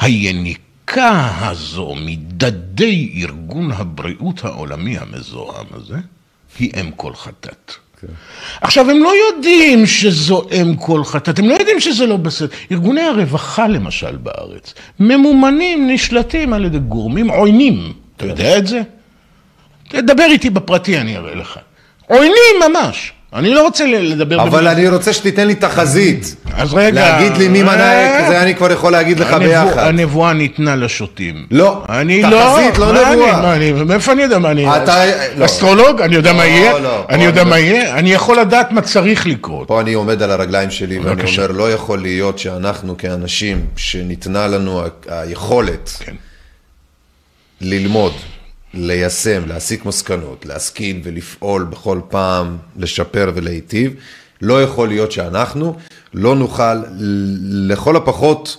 היניקה הזו מדדי ארגון הבריאות העולמי המזוהם הזה, היא אם כל חטאת. כן. עכשיו, הם לא יודעים שזו אם כל חטאת, הם לא יודעים שזה לא בסדר. ארגוני הרווחה, למשל, בארץ, ממומנים, נשלטים על ידי גורמים עוינים. אתה יודע את זה? תדבר איתי בפרטי, אני אראה לך. עוינים ממש. אני לא רוצה לדבר... אבל אני רוצה שתיתן לי תחזית. אז רגע... להגיד לי מי מנהיג, זה אני כבר יכול להגיד לך ביחד. הנבואה ניתנה לשוטים. לא, אני תחזית, לא נבואה. מאיפה אני יודע מה אני... אתה... לא. אסטרולוג? אני יודע מה לא, יהיה? לא, אני יודע מה יהיה? אני יכול לדעת מה צריך לקרות. פה אני עומד על הרגליים שלי ואני. אומר, לא יכול להיות שאנחנו כאנשים, שניתנה לנו היכולת כן. ללמוד, ליישם, להסיק מסקנות, להשכיל ולפעול בכל פעם, לשפר ולהיטיב, לא יכול להיות שאנחנו לא נוכל לכל הפחות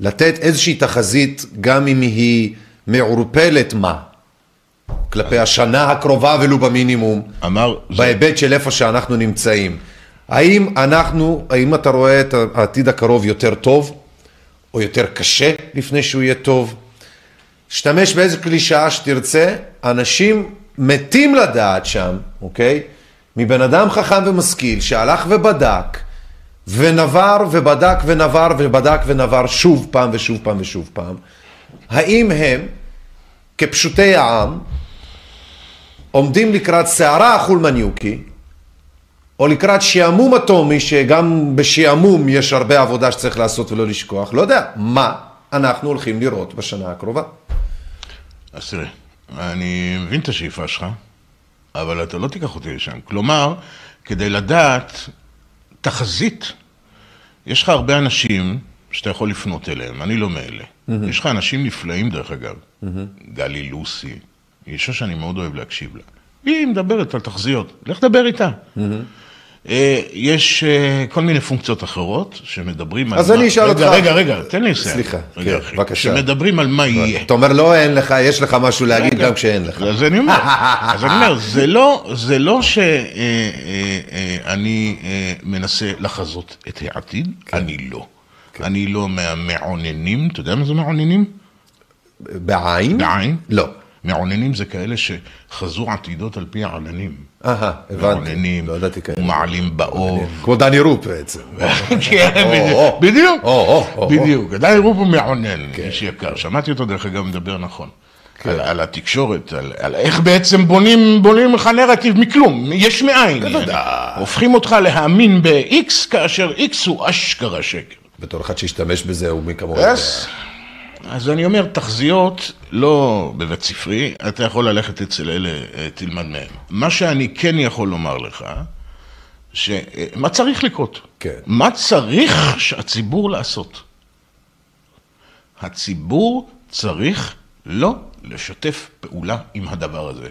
לתת איזושהי תחזית, גם אם היא מעורפלת מה, כלפי השנה הקרובה ולו במינימום, אמר... זה- בהיבט של איפה שאנחנו נמצאים. האם אנחנו, האם אתה רואה את העתיד הקרוב יותר טוב, או יותר קשה לפני שהוא יהיה טוב? שתמש באיזה קלישאה שתרצה, אנשים מתים לדעת שם, אוקיי? מבן אדם חכם ומשכיל שהלך ובדק, ונבר ובדק ונבר ובדק ונבר שוב פעם ושוב פעם ושוב פעם, האם הם, כפשוטי העם, עומדים לקראת סערה החולמניוקי, או לקראת שעמום אטומי, שגם בשעמום יש הרבה עבודה שצריך לעשות ולא לשכוח, לא יודע, מה אנחנו הולכים לראות בשנה הקרובה. אז תראה, אני מבין את השאיפה שלך, אבל אתה לא תיקח אותי לשם. כלומר, כדי לדעת תחזית, יש לך הרבה אנשים שאתה יכול לפנות אליהם, אני לא מאלה. יש לך אנשים נפלאים דרך אגב, גלי לוסי, אישה שאני מאוד אוהב להקשיב לה. היא מדברת על תחזיות, לך דבר איתה. אה, יש אה, כל מיני פונקציות אחרות שמדברים על... אז אני אשאל אותך. רגע, רגע, תן לי לסיים. סליחה, כן. בבקשה. שמדברים על מה יהיה. אתה אומר, לא, אין לך, יש לך משהו להגיד גם כשאין לך. אז אני אומר, אז אני אומר, זה לא, זה לא שאני מנסה לחזות את העתיד, אני לא. אני לא מהמעוננים, אתה יודע מה זה מעוננים? בעין? בעין? לא. מעוננים זה כאלה שחזו עתידות על פי העננים. אהה, הבנתי. מעוננים, לא ידעתי כאלה. ומעלים באוב. כמו דני רופ בעצם. כן, בדיוק. בדיוק. עדיין רוב הוא מעונן, איש יקר. שמעתי אותו דרך אגב מדבר נכון. כן. על, על התקשורת, על, על איך בעצם בונים, בונים לך נרטיב מכלום, יש מאין. בוודאי. הופכים אותך להאמין ב-X כאשר X הוא אשכרה שקר. בתור אחד שהשתמש בזה, הוא מי כמוהו. אז אני אומר, תחזיות לא בבית ספרי, אתה יכול ללכת אצל אלה, אה, תלמד מהם. מה שאני כן יכול לומר לך, ש... אה, מה צריך לקרות? כן. מה צריך שהציבור לעשות? הציבור צריך לא לשתף פעולה עם הדבר הזה.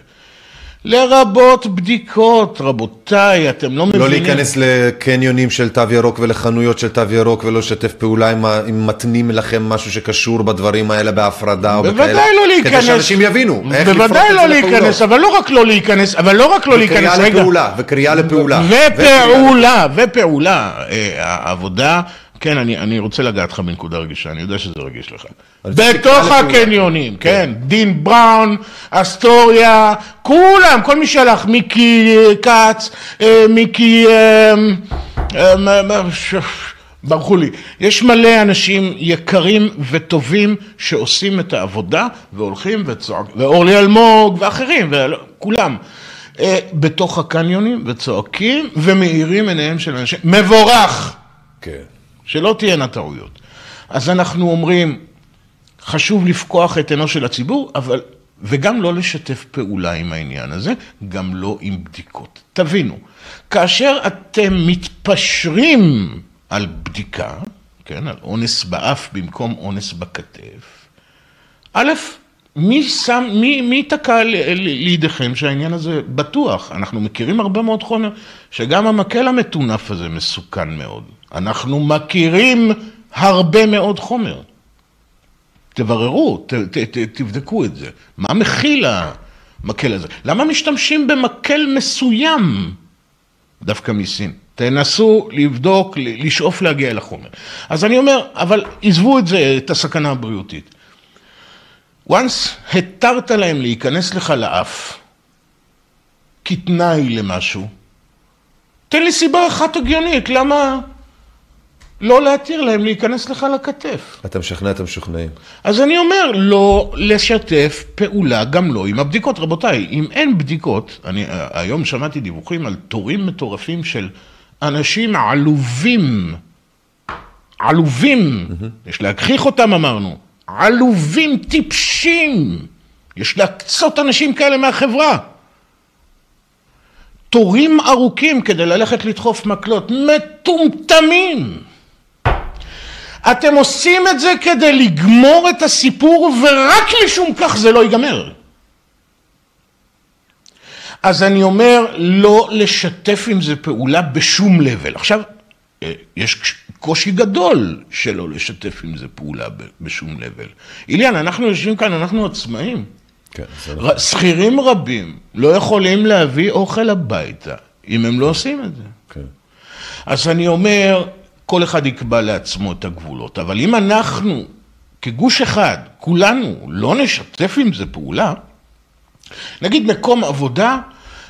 לרבות בדיקות, רבותיי, אתם לא מבינים. לא להיכנס לקניונים של תו ירוק ולחנויות של תו ירוק ולא לשתף פעולה אם, אם מתנים לכם משהו שקשור בדברים האלה בהפרדה או בכאלה. בוודאי לא להיכנס. כדי שאנשים יבינו איך לפרוט בוודאי את לא זה להיכנס, לפעולות. אבל לא רק לא להיכנס, אבל לא רק לא להיכנס, וקריאה רגע. לפעולה, וקריאה לפעולה. ופעולה, ופעולה. אה, העבודה, כן, אני, אני רוצה לגעת לך בנקודה רגישה, אני יודע שזה רגיש לך. בתוך. הקניונים, כן, דין בראון, אסטוריה, כולם, כל מי שהלך, מיקי אה, כץ, אה, מיקי... אה, ברחו לי. יש מלא אנשים יקרים וטובים שעושים את העבודה והולכים וצועקים, ואורלי אלמוג ואחרים, וכולם. בתוך הקניונים וצועקים ומאירים עיניהם של אנשים. מבורך! כן. שלא תהיינה טעויות. אז אנחנו אומרים, חשוב לפקוח את עינו של הציבור, אבל, וגם לא לשתף פעולה עם העניין הזה, גם לא עם בדיקות. תבינו, כאשר אתם מתפשרים על בדיקה, כן, על אונס באף במקום אונס בכתף, א', מי שם, מי, מי תקע לידיכם שהעניין הזה בטוח? אנחנו מכירים הרבה מאוד חומר, שגם המקל המטונף הזה מסוכן מאוד. אנחנו מכירים הרבה מאוד חומר. תבררו, ת, ת, ת, תבדקו את זה. מה מכיל המקל הזה? למה משתמשים במקל מסוים דווקא מסין? תנסו לבדוק, לשאוף להגיע אל החומר. אז אני אומר, אבל עזבו את זה, את הסכנה הבריאותית. Once התרת להם להיכנס לך לאף כתנאי למשהו, תן לי סיבה אחת הגיונית, למה, לא להתיר להם להיכנס לך לכתף. אתה משכנע את המשוכנעים. אז אני אומר, לא לשתף פעולה גם לא עם הבדיקות. רבותיי, אם אין בדיקות, אני היום שמעתי דיווחים על תורים מטורפים של אנשים עלובים, עלובים, יש להגחיך אותם אמרנו, עלובים, טיפשים, יש להקצות אנשים כאלה מהחברה. תורים ארוכים כדי ללכת לדחוף מקלות, מטומטמים. אתם עושים את זה כדי לגמור את הסיפור ורק משום כך זה לא ייגמר. אז אני אומר לא לשתף עם זה פעולה בשום לבל. עכשיו, אה, יש קושי גדול שלא לשתף עם זה פעולה בשום לבל. איליאן, אנחנו יושבים כאן, אנחנו עצמאים. כן, נכון. שכירים רבים לא יכולים להביא אוכל הביתה אם הם לא עושים את זה. כן. אז אני אומר, כל אחד יקבע לעצמו את הגבולות, אבל אם אנחנו כגוש אחד, כולנו, לא נשתף עם זה פעולה, נגיד מקום עבודה,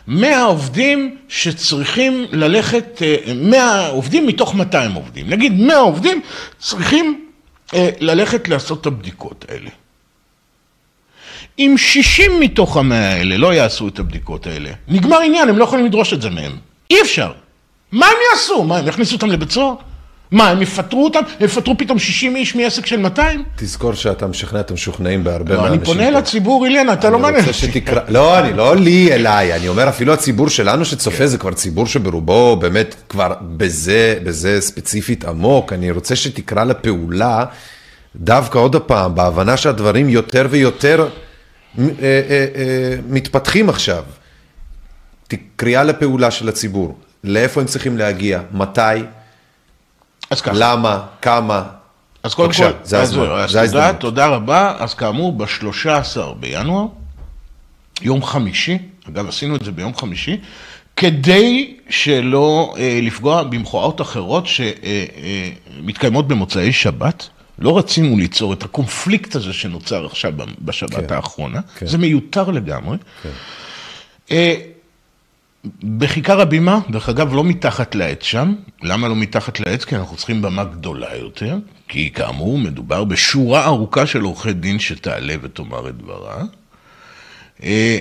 100 עובדים שצריכים ללכת, 100 אה, עובדים מתוך 200 עובדים, נגיד 100 עובדים צריכים אה, ללכת לעשות את הבדיקות האלה. אם 60 מתוך המאה האלה לא יעשו את הבדיקות האלה, נגמר עניין, הם לא יכולים לדרוש את זה מהם. אי אפשר. מה הם יעשו? מה, הם יכניסו אותם לבית סוהר? מה, הם יפטרו אותם? הם יפטרו פתאום 60 איש מעסק של 200? תזכור שאתה משכנע את המשוכנעים בהרבה לא, מהאנשים. אני פונה לציבור, אילנה, אתה לא מעניין. שתקרא... לא, אני לא לי אליי, אני אומר אפילו הציבור שלנו שצופה כן. זה כבר ציבור שברובו באמת כבר בזה, בזה ספציפית עמוק. אני רוצה שתקרא לפעולה דווקא עוד הפעם, בהבנה שהדברים יותר ויותר אה, אה, אה, מתפתחים עכשיו. קריאה לפעולה של הציבור, לאיפה הם צריכים להגיע, מתי, אז ככה. למה, כמה. אז קודם כל, זה הזמן, זה תודה, תודה רבה. אז כאמור, ב-13 בינואר, יום חמישי, אגב, עשינו את זה ביום חמישי, כדי שלא אה, לפגוע במחאות אחרות שמתקיימות אה, אה, במוצאי שבת. לא רצינו ליצור את הקונפליקט הזה שנוצר עכשיו בשבת כן, האחרונה, כן. זה מיותר לגמרי. כן. אה, בכיכר הבימה, דרך אגב, לא מתחת לעץ שם. למה לא מתחת לעץ? כי אנחנו צריכים במה גדולה יותר, כי כאמור, מדובר בשורה ארוכה של עורכי דין שתעלה ותאמר את דברה. אה,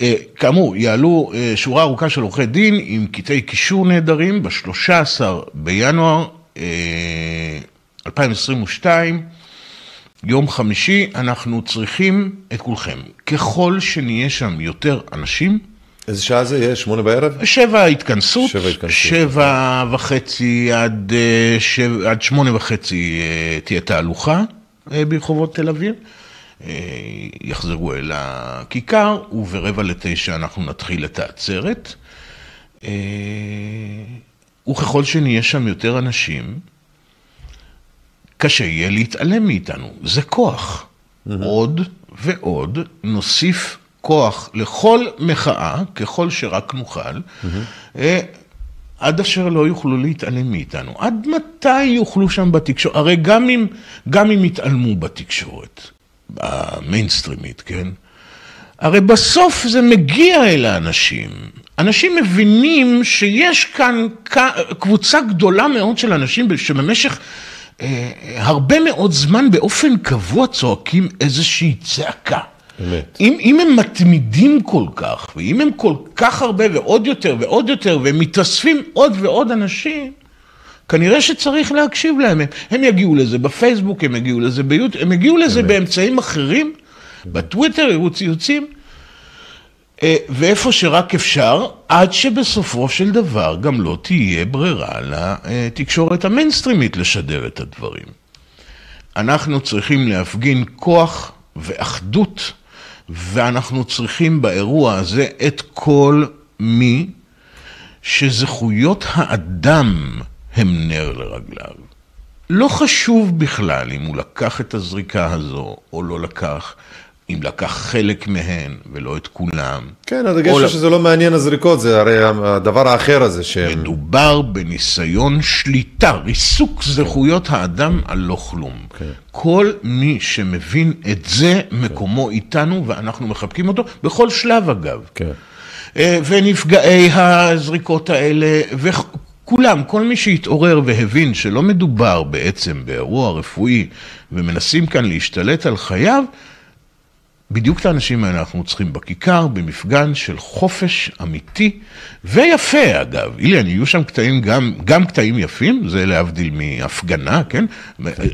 אה, כאמור, יעלו שורה ארוכה של עורכי דין עם קטעי קישור נהדרים ב-13 בינואר 2022, יום חמישי, אנחנו צריכים את כולכם. ככל שנהיה שם יותר אנשים... איזה שעה זה יהיה? שמונה בערב? שבע התכנסות. שבע התכנסות. שבע וחצי עד, אה, שבע, עד שמונה וחצי אה, תהיה תהלוכה אה, ברחובות תל אביב. יחזרו אל הכיכר, וברבע לתשע אנחנו נתחיל את העצרת. וככל שנהיה שם יותר אנשים, קשה יהיה להתעלם מאיתנו. זה כוח. Mm-hmm. עוד ועוד נוסיף כוח לכל מחאה, ככל שרק נוכל, mm-hmm. עד אשר לא יוכלו להתעלם מאיתנו. עד מתי יוכלו שם בתקשורת? הרי גם אם, גם אם יתעלמו בתקשורת, המיינסטרימית, כן? הרי בסוף זה מגיע אל האנשים. אנשים מבינים שיש כאן קבוצה גדולה מאוד של אנשים שבמשך הרבה מאוד זמן באופן קבוע צועקים איזושהי צעקה. באמת. אם, אם הם מתמידים כל כך, ואם הם כל כך הרבה ועוד יותר ועוד יותר, והם מתאספים עוד ועוד אנשים, כנראה שצריך להקשיב להם. הם, הם יגיעו לזה בפייסבוק, הם יגיעו לזה ביוטיוב, הם יגיעו לזה באמת. באמצעים אחרים, בטוויטר, יראו ציוצים. אה, ואיפה שרק אפשר, עד שבסופו של דבר גם לא תהיה ברירה לתקשורת המיינסטרימית לשדר את הדברים. אנחנו צריכים להפגין כוח ואחדות, ואנחנו צריכים באירוע הזה את כל מי שזכויות האדם הם נר לרגליו. לא חשוב בכלל אם הוא לקח את הזריקה הזו או לא לקח. אם לקח חלק מהן ולא את כולם. כן, הדגש הוא שזה לא מעניין הזריקות, זה הרי הדבר האחר הזה ש... מדובר בניסיון שליטה, ריסוק זכויות האדם על לא כלום. כן. כל מי שמבין את זה, מקומו איתנו, ואנחנו מחבקים אותו, בכל שלב אגב. כן. ונפגעי הזריקות האלה, כולם, כל מי שהתעורר והבין שלא מדובר בעצם באירוע רפואי ומנסים כאן להשתלט על חייו, בדיוק את האנשים האלה אנחנו צריכים בכיכר, במפגן של חופש אמיתי ויפה אגב. אילן, יהיו שם קטעים, גם, גם קטעים יפים, זה להבדיל מהפגנה, כן?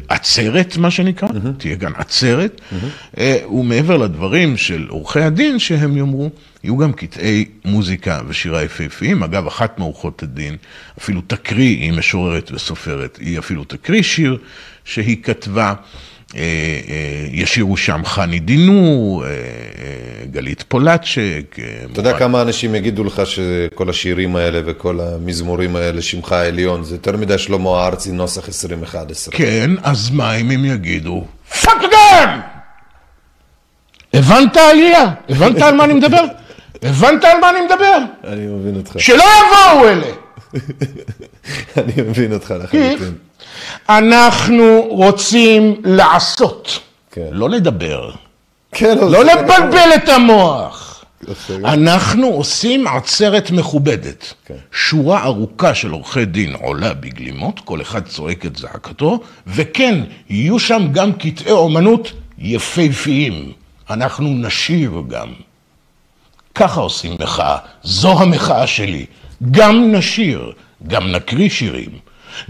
עצרת, מה שנקרא, mm-hmm. תהיה כאן עצרת. Mm-hmm. ומעבר לדברים של עורכי הדין שהם יאמרו, יהיו גם קטעי מוזיקה ושירה יפהפיים. אגב, אחת מעורכות הדין אפילו תקריא, היא משוררת וסופרת, היא אפילו תקריא שיר שהיא כתבה. אה, אה, ישירו שם חני דינור, אה, גלית פולצ'ק. אתה יודע כמה אנשים יגידו לך שכל השירים האלה וכל המזמורים האלה, שמך העליון, זה יותר מדי שלמה ארצי, נוסח 2011. כן, אז מה אם הם יגידו? fuck again! הבנת עליי? הבנת על מה אני מדבר? הבנת על מה אני מדבר? אני מבין אותך. שלא יבואו אלה! אני מבין אותך לחלוטין. אנחנו רוצים לעשות, כן. לא לדבר. כן, לא לבלבל את המוח. אנחנו עושים עצרת מכובדת. כן. שורה ארוכה של עורכי דין עולה בגלימות, כל אחד צועק את זעקתו, וכן, יהיו שם גם קטעי אומנות יפהפיים. אנחנו נשיר גם. ככה עושים מחאה, זו המחאה שלי. גם נשיר, גם נקריא שירים.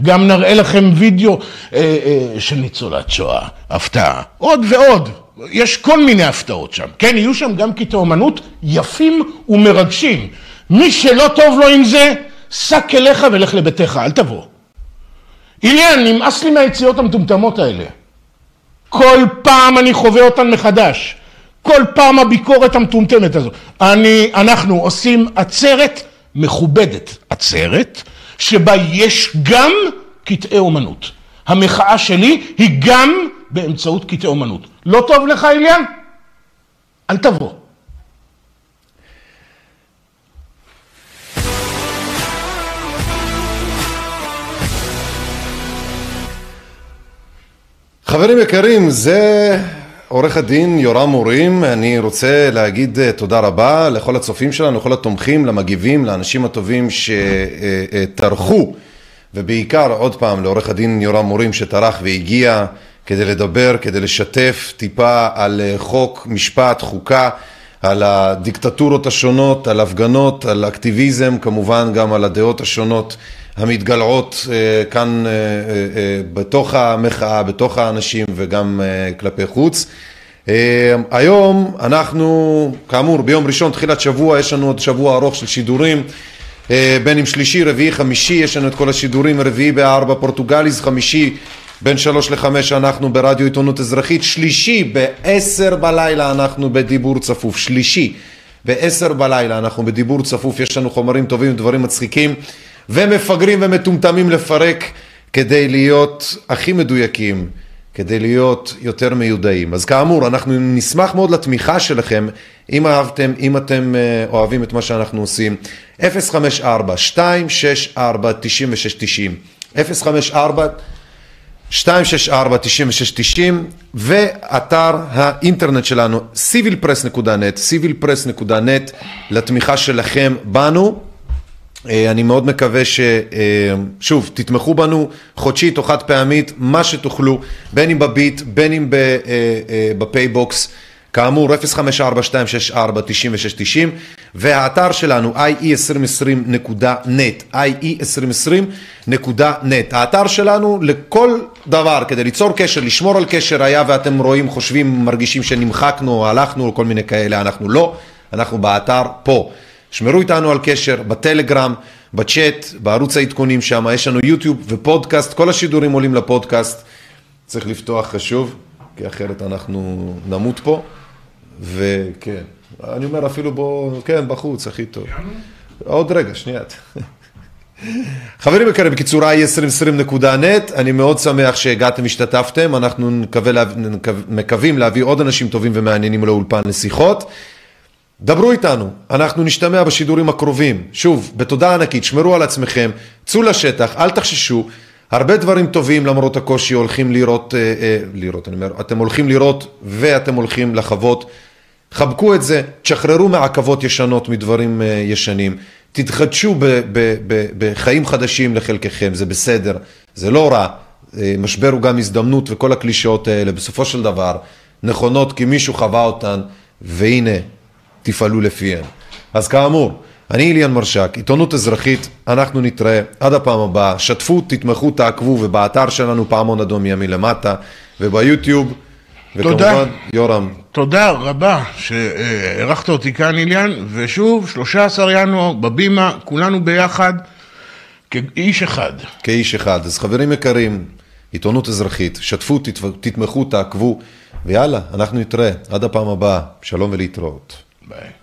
גם נראה לכם וידאו אה, אה, של ניצולת שואה, הפתעה. עוד ועוד, יש כל מיני הפתעות שם. כן, יהיו שם גם קטעי אומנות יפים ומרגשים. מי שלא טוב לו עם זה, שק אליך ולך לביתך, אל תבוא. אילן, נמאס לי מהיציאות המטומטמות האלה. כל פעם אני חווה אותן מחדש. כל פעם הביקורת המטומטמת הזו. אני, אנחנו עושים עצרת מכובדת. עצרת שבה יש גם קטעי אומנות. המחאה שלי היא גם באמצעות קטעי אומנות. לא טוב לך, אליאן? אל תבוא. חברים יקרים, זה עורך הדין יורם מורים, אני רוצה להגיד אה, תודה רבה לכל הצופים שלנו, לכל התומכים, למגיבים, לאנשים הטובים שטרחו ובעיקר עוד פעם לעורך הדין יורם מורים שטרח והגיע כדי לדבר, כדי לשתף טיפה על אה, חוק, משפט, חוקה, על הדיקטטורות השונות, על הפגנות, על אקטיביזם, כמובן גם על הדעות השונות המתגלעות אה, כאן אה, אה, בתוך המחאה, בתוך האנשים וגם כלפי חוץ. היום אנחנו, כאמור, ביום ראשון, תחילת שבוע, יש לנו עוד שבוע ארוך של שידורים, בין אם שלישי, רביעי, חמישי, יש לנו את כל השידורים, רביעי בארבע פורטוגליז, חמישי בין שלוש לחמש אנחנו ברדיו עיתונות אזרחית, שלישי בעשר בלילה אנחנו בדיבור צפוף, שלישי בעשר בלילה אנחנו בדיבור צפוף, יש לנו חומרים טובים, דברים מצחיקים. ומפגרים ומטומטמים לפרק כדי להיות הכי מדויקים, כדי להיות יותר מיודעים. אז כאמור, אנחנו נשמח מאוד לתמיכה שלכם, אם אהבתם, אם אתם אה, אוהבים את מה שאנחנו עושים. 054 264 9690 054 264 9690 ואתר האינטרנט שלנו civilpress.net, civilpress.net לתמיכה שלכם בנו אני מאוד מקווה ששוב, אה, תתמכו בנו חודשית או חד פעמית, מה שתוכלו, בין אם בביט, בין אם אה, בפייבוקס, כאמור 054-264-9690 והאתר שלנו ie2020.net, ie2020.net, האתר שלנו לכל דבר, כדי ליצור קשר, לשמור על קשר, היה ואתם רואים, חושבים, מרגישים שנמחקנו, הלכנו, כל מיני כאלה, אנחנו לא, אנחנו באתר פה. שמרו איתנו על קשר בטלגרם, בצ'אט, בערוץ העדכונים שם, יש לנו יוטיוב ופודקאסט, כל השידורים עולים לפודקאסט. צריך לפתוח חשוב, כי אחרת אנחנו נמות פה. וכן, אני אומר אפילו בוא, כן, בחוץ, הכי טוב. עוד רגע, שנייה. חברים יקרים, בקיצור i2020.net, אני מאוד שמח שהגעתם, השתתפתם, אנחנו מקווים להביא עוד אנשים טובים ומעניינים לאולפן לשיחות. דברו איתנו, אנחנו נשתמע בשידורים הקרובים. שוב, בתודה ענקית, שמרו על עצמכם, צאו לשטח, אל תחששו. הרבה דברים טובים למרות הקושי הולכים לראות, אה, אה, לראות, אני אומר, אתם הולכים לראות ואתם הולכים לחוות. חבקו את זה, תשחררו מעכבות ישנות מדברים אה, ישנים. תתחדשו ב, ב, ב, בחיים חדשים לחלקכם, זה בסדר, זה לא רע. אה, משבר הוא גם הזדמנות וכל הקלישאות האלה, בסופו של דבר, נכונות כי מישהו חווה אותן, והנה, תפעלו לפיהן. אז כאמור, אני איליאן מרשק, עיתונות אזרחית, אנחנו נתראה עד הפעם הבאה, שתפו, תתמכו, תעקבו, ובאתר שלנו פעמון אדום ימי למטה, וביוטיוב, תודה. וכמובן, יורם, תודה רבה שאירחת אותי כאן, איליאן, ושוב, 13 ינואר, בבימה, כולנו ביחד, כאיש אחד. כאיש אחד. אז חברים יקרים, עיתונות אזרחית, שתפו, תתמ- תתמכו, תעקבו, ויאללה, אנחנו נתראה עד הפעם הבאה. שלום ולהתראות. Bye.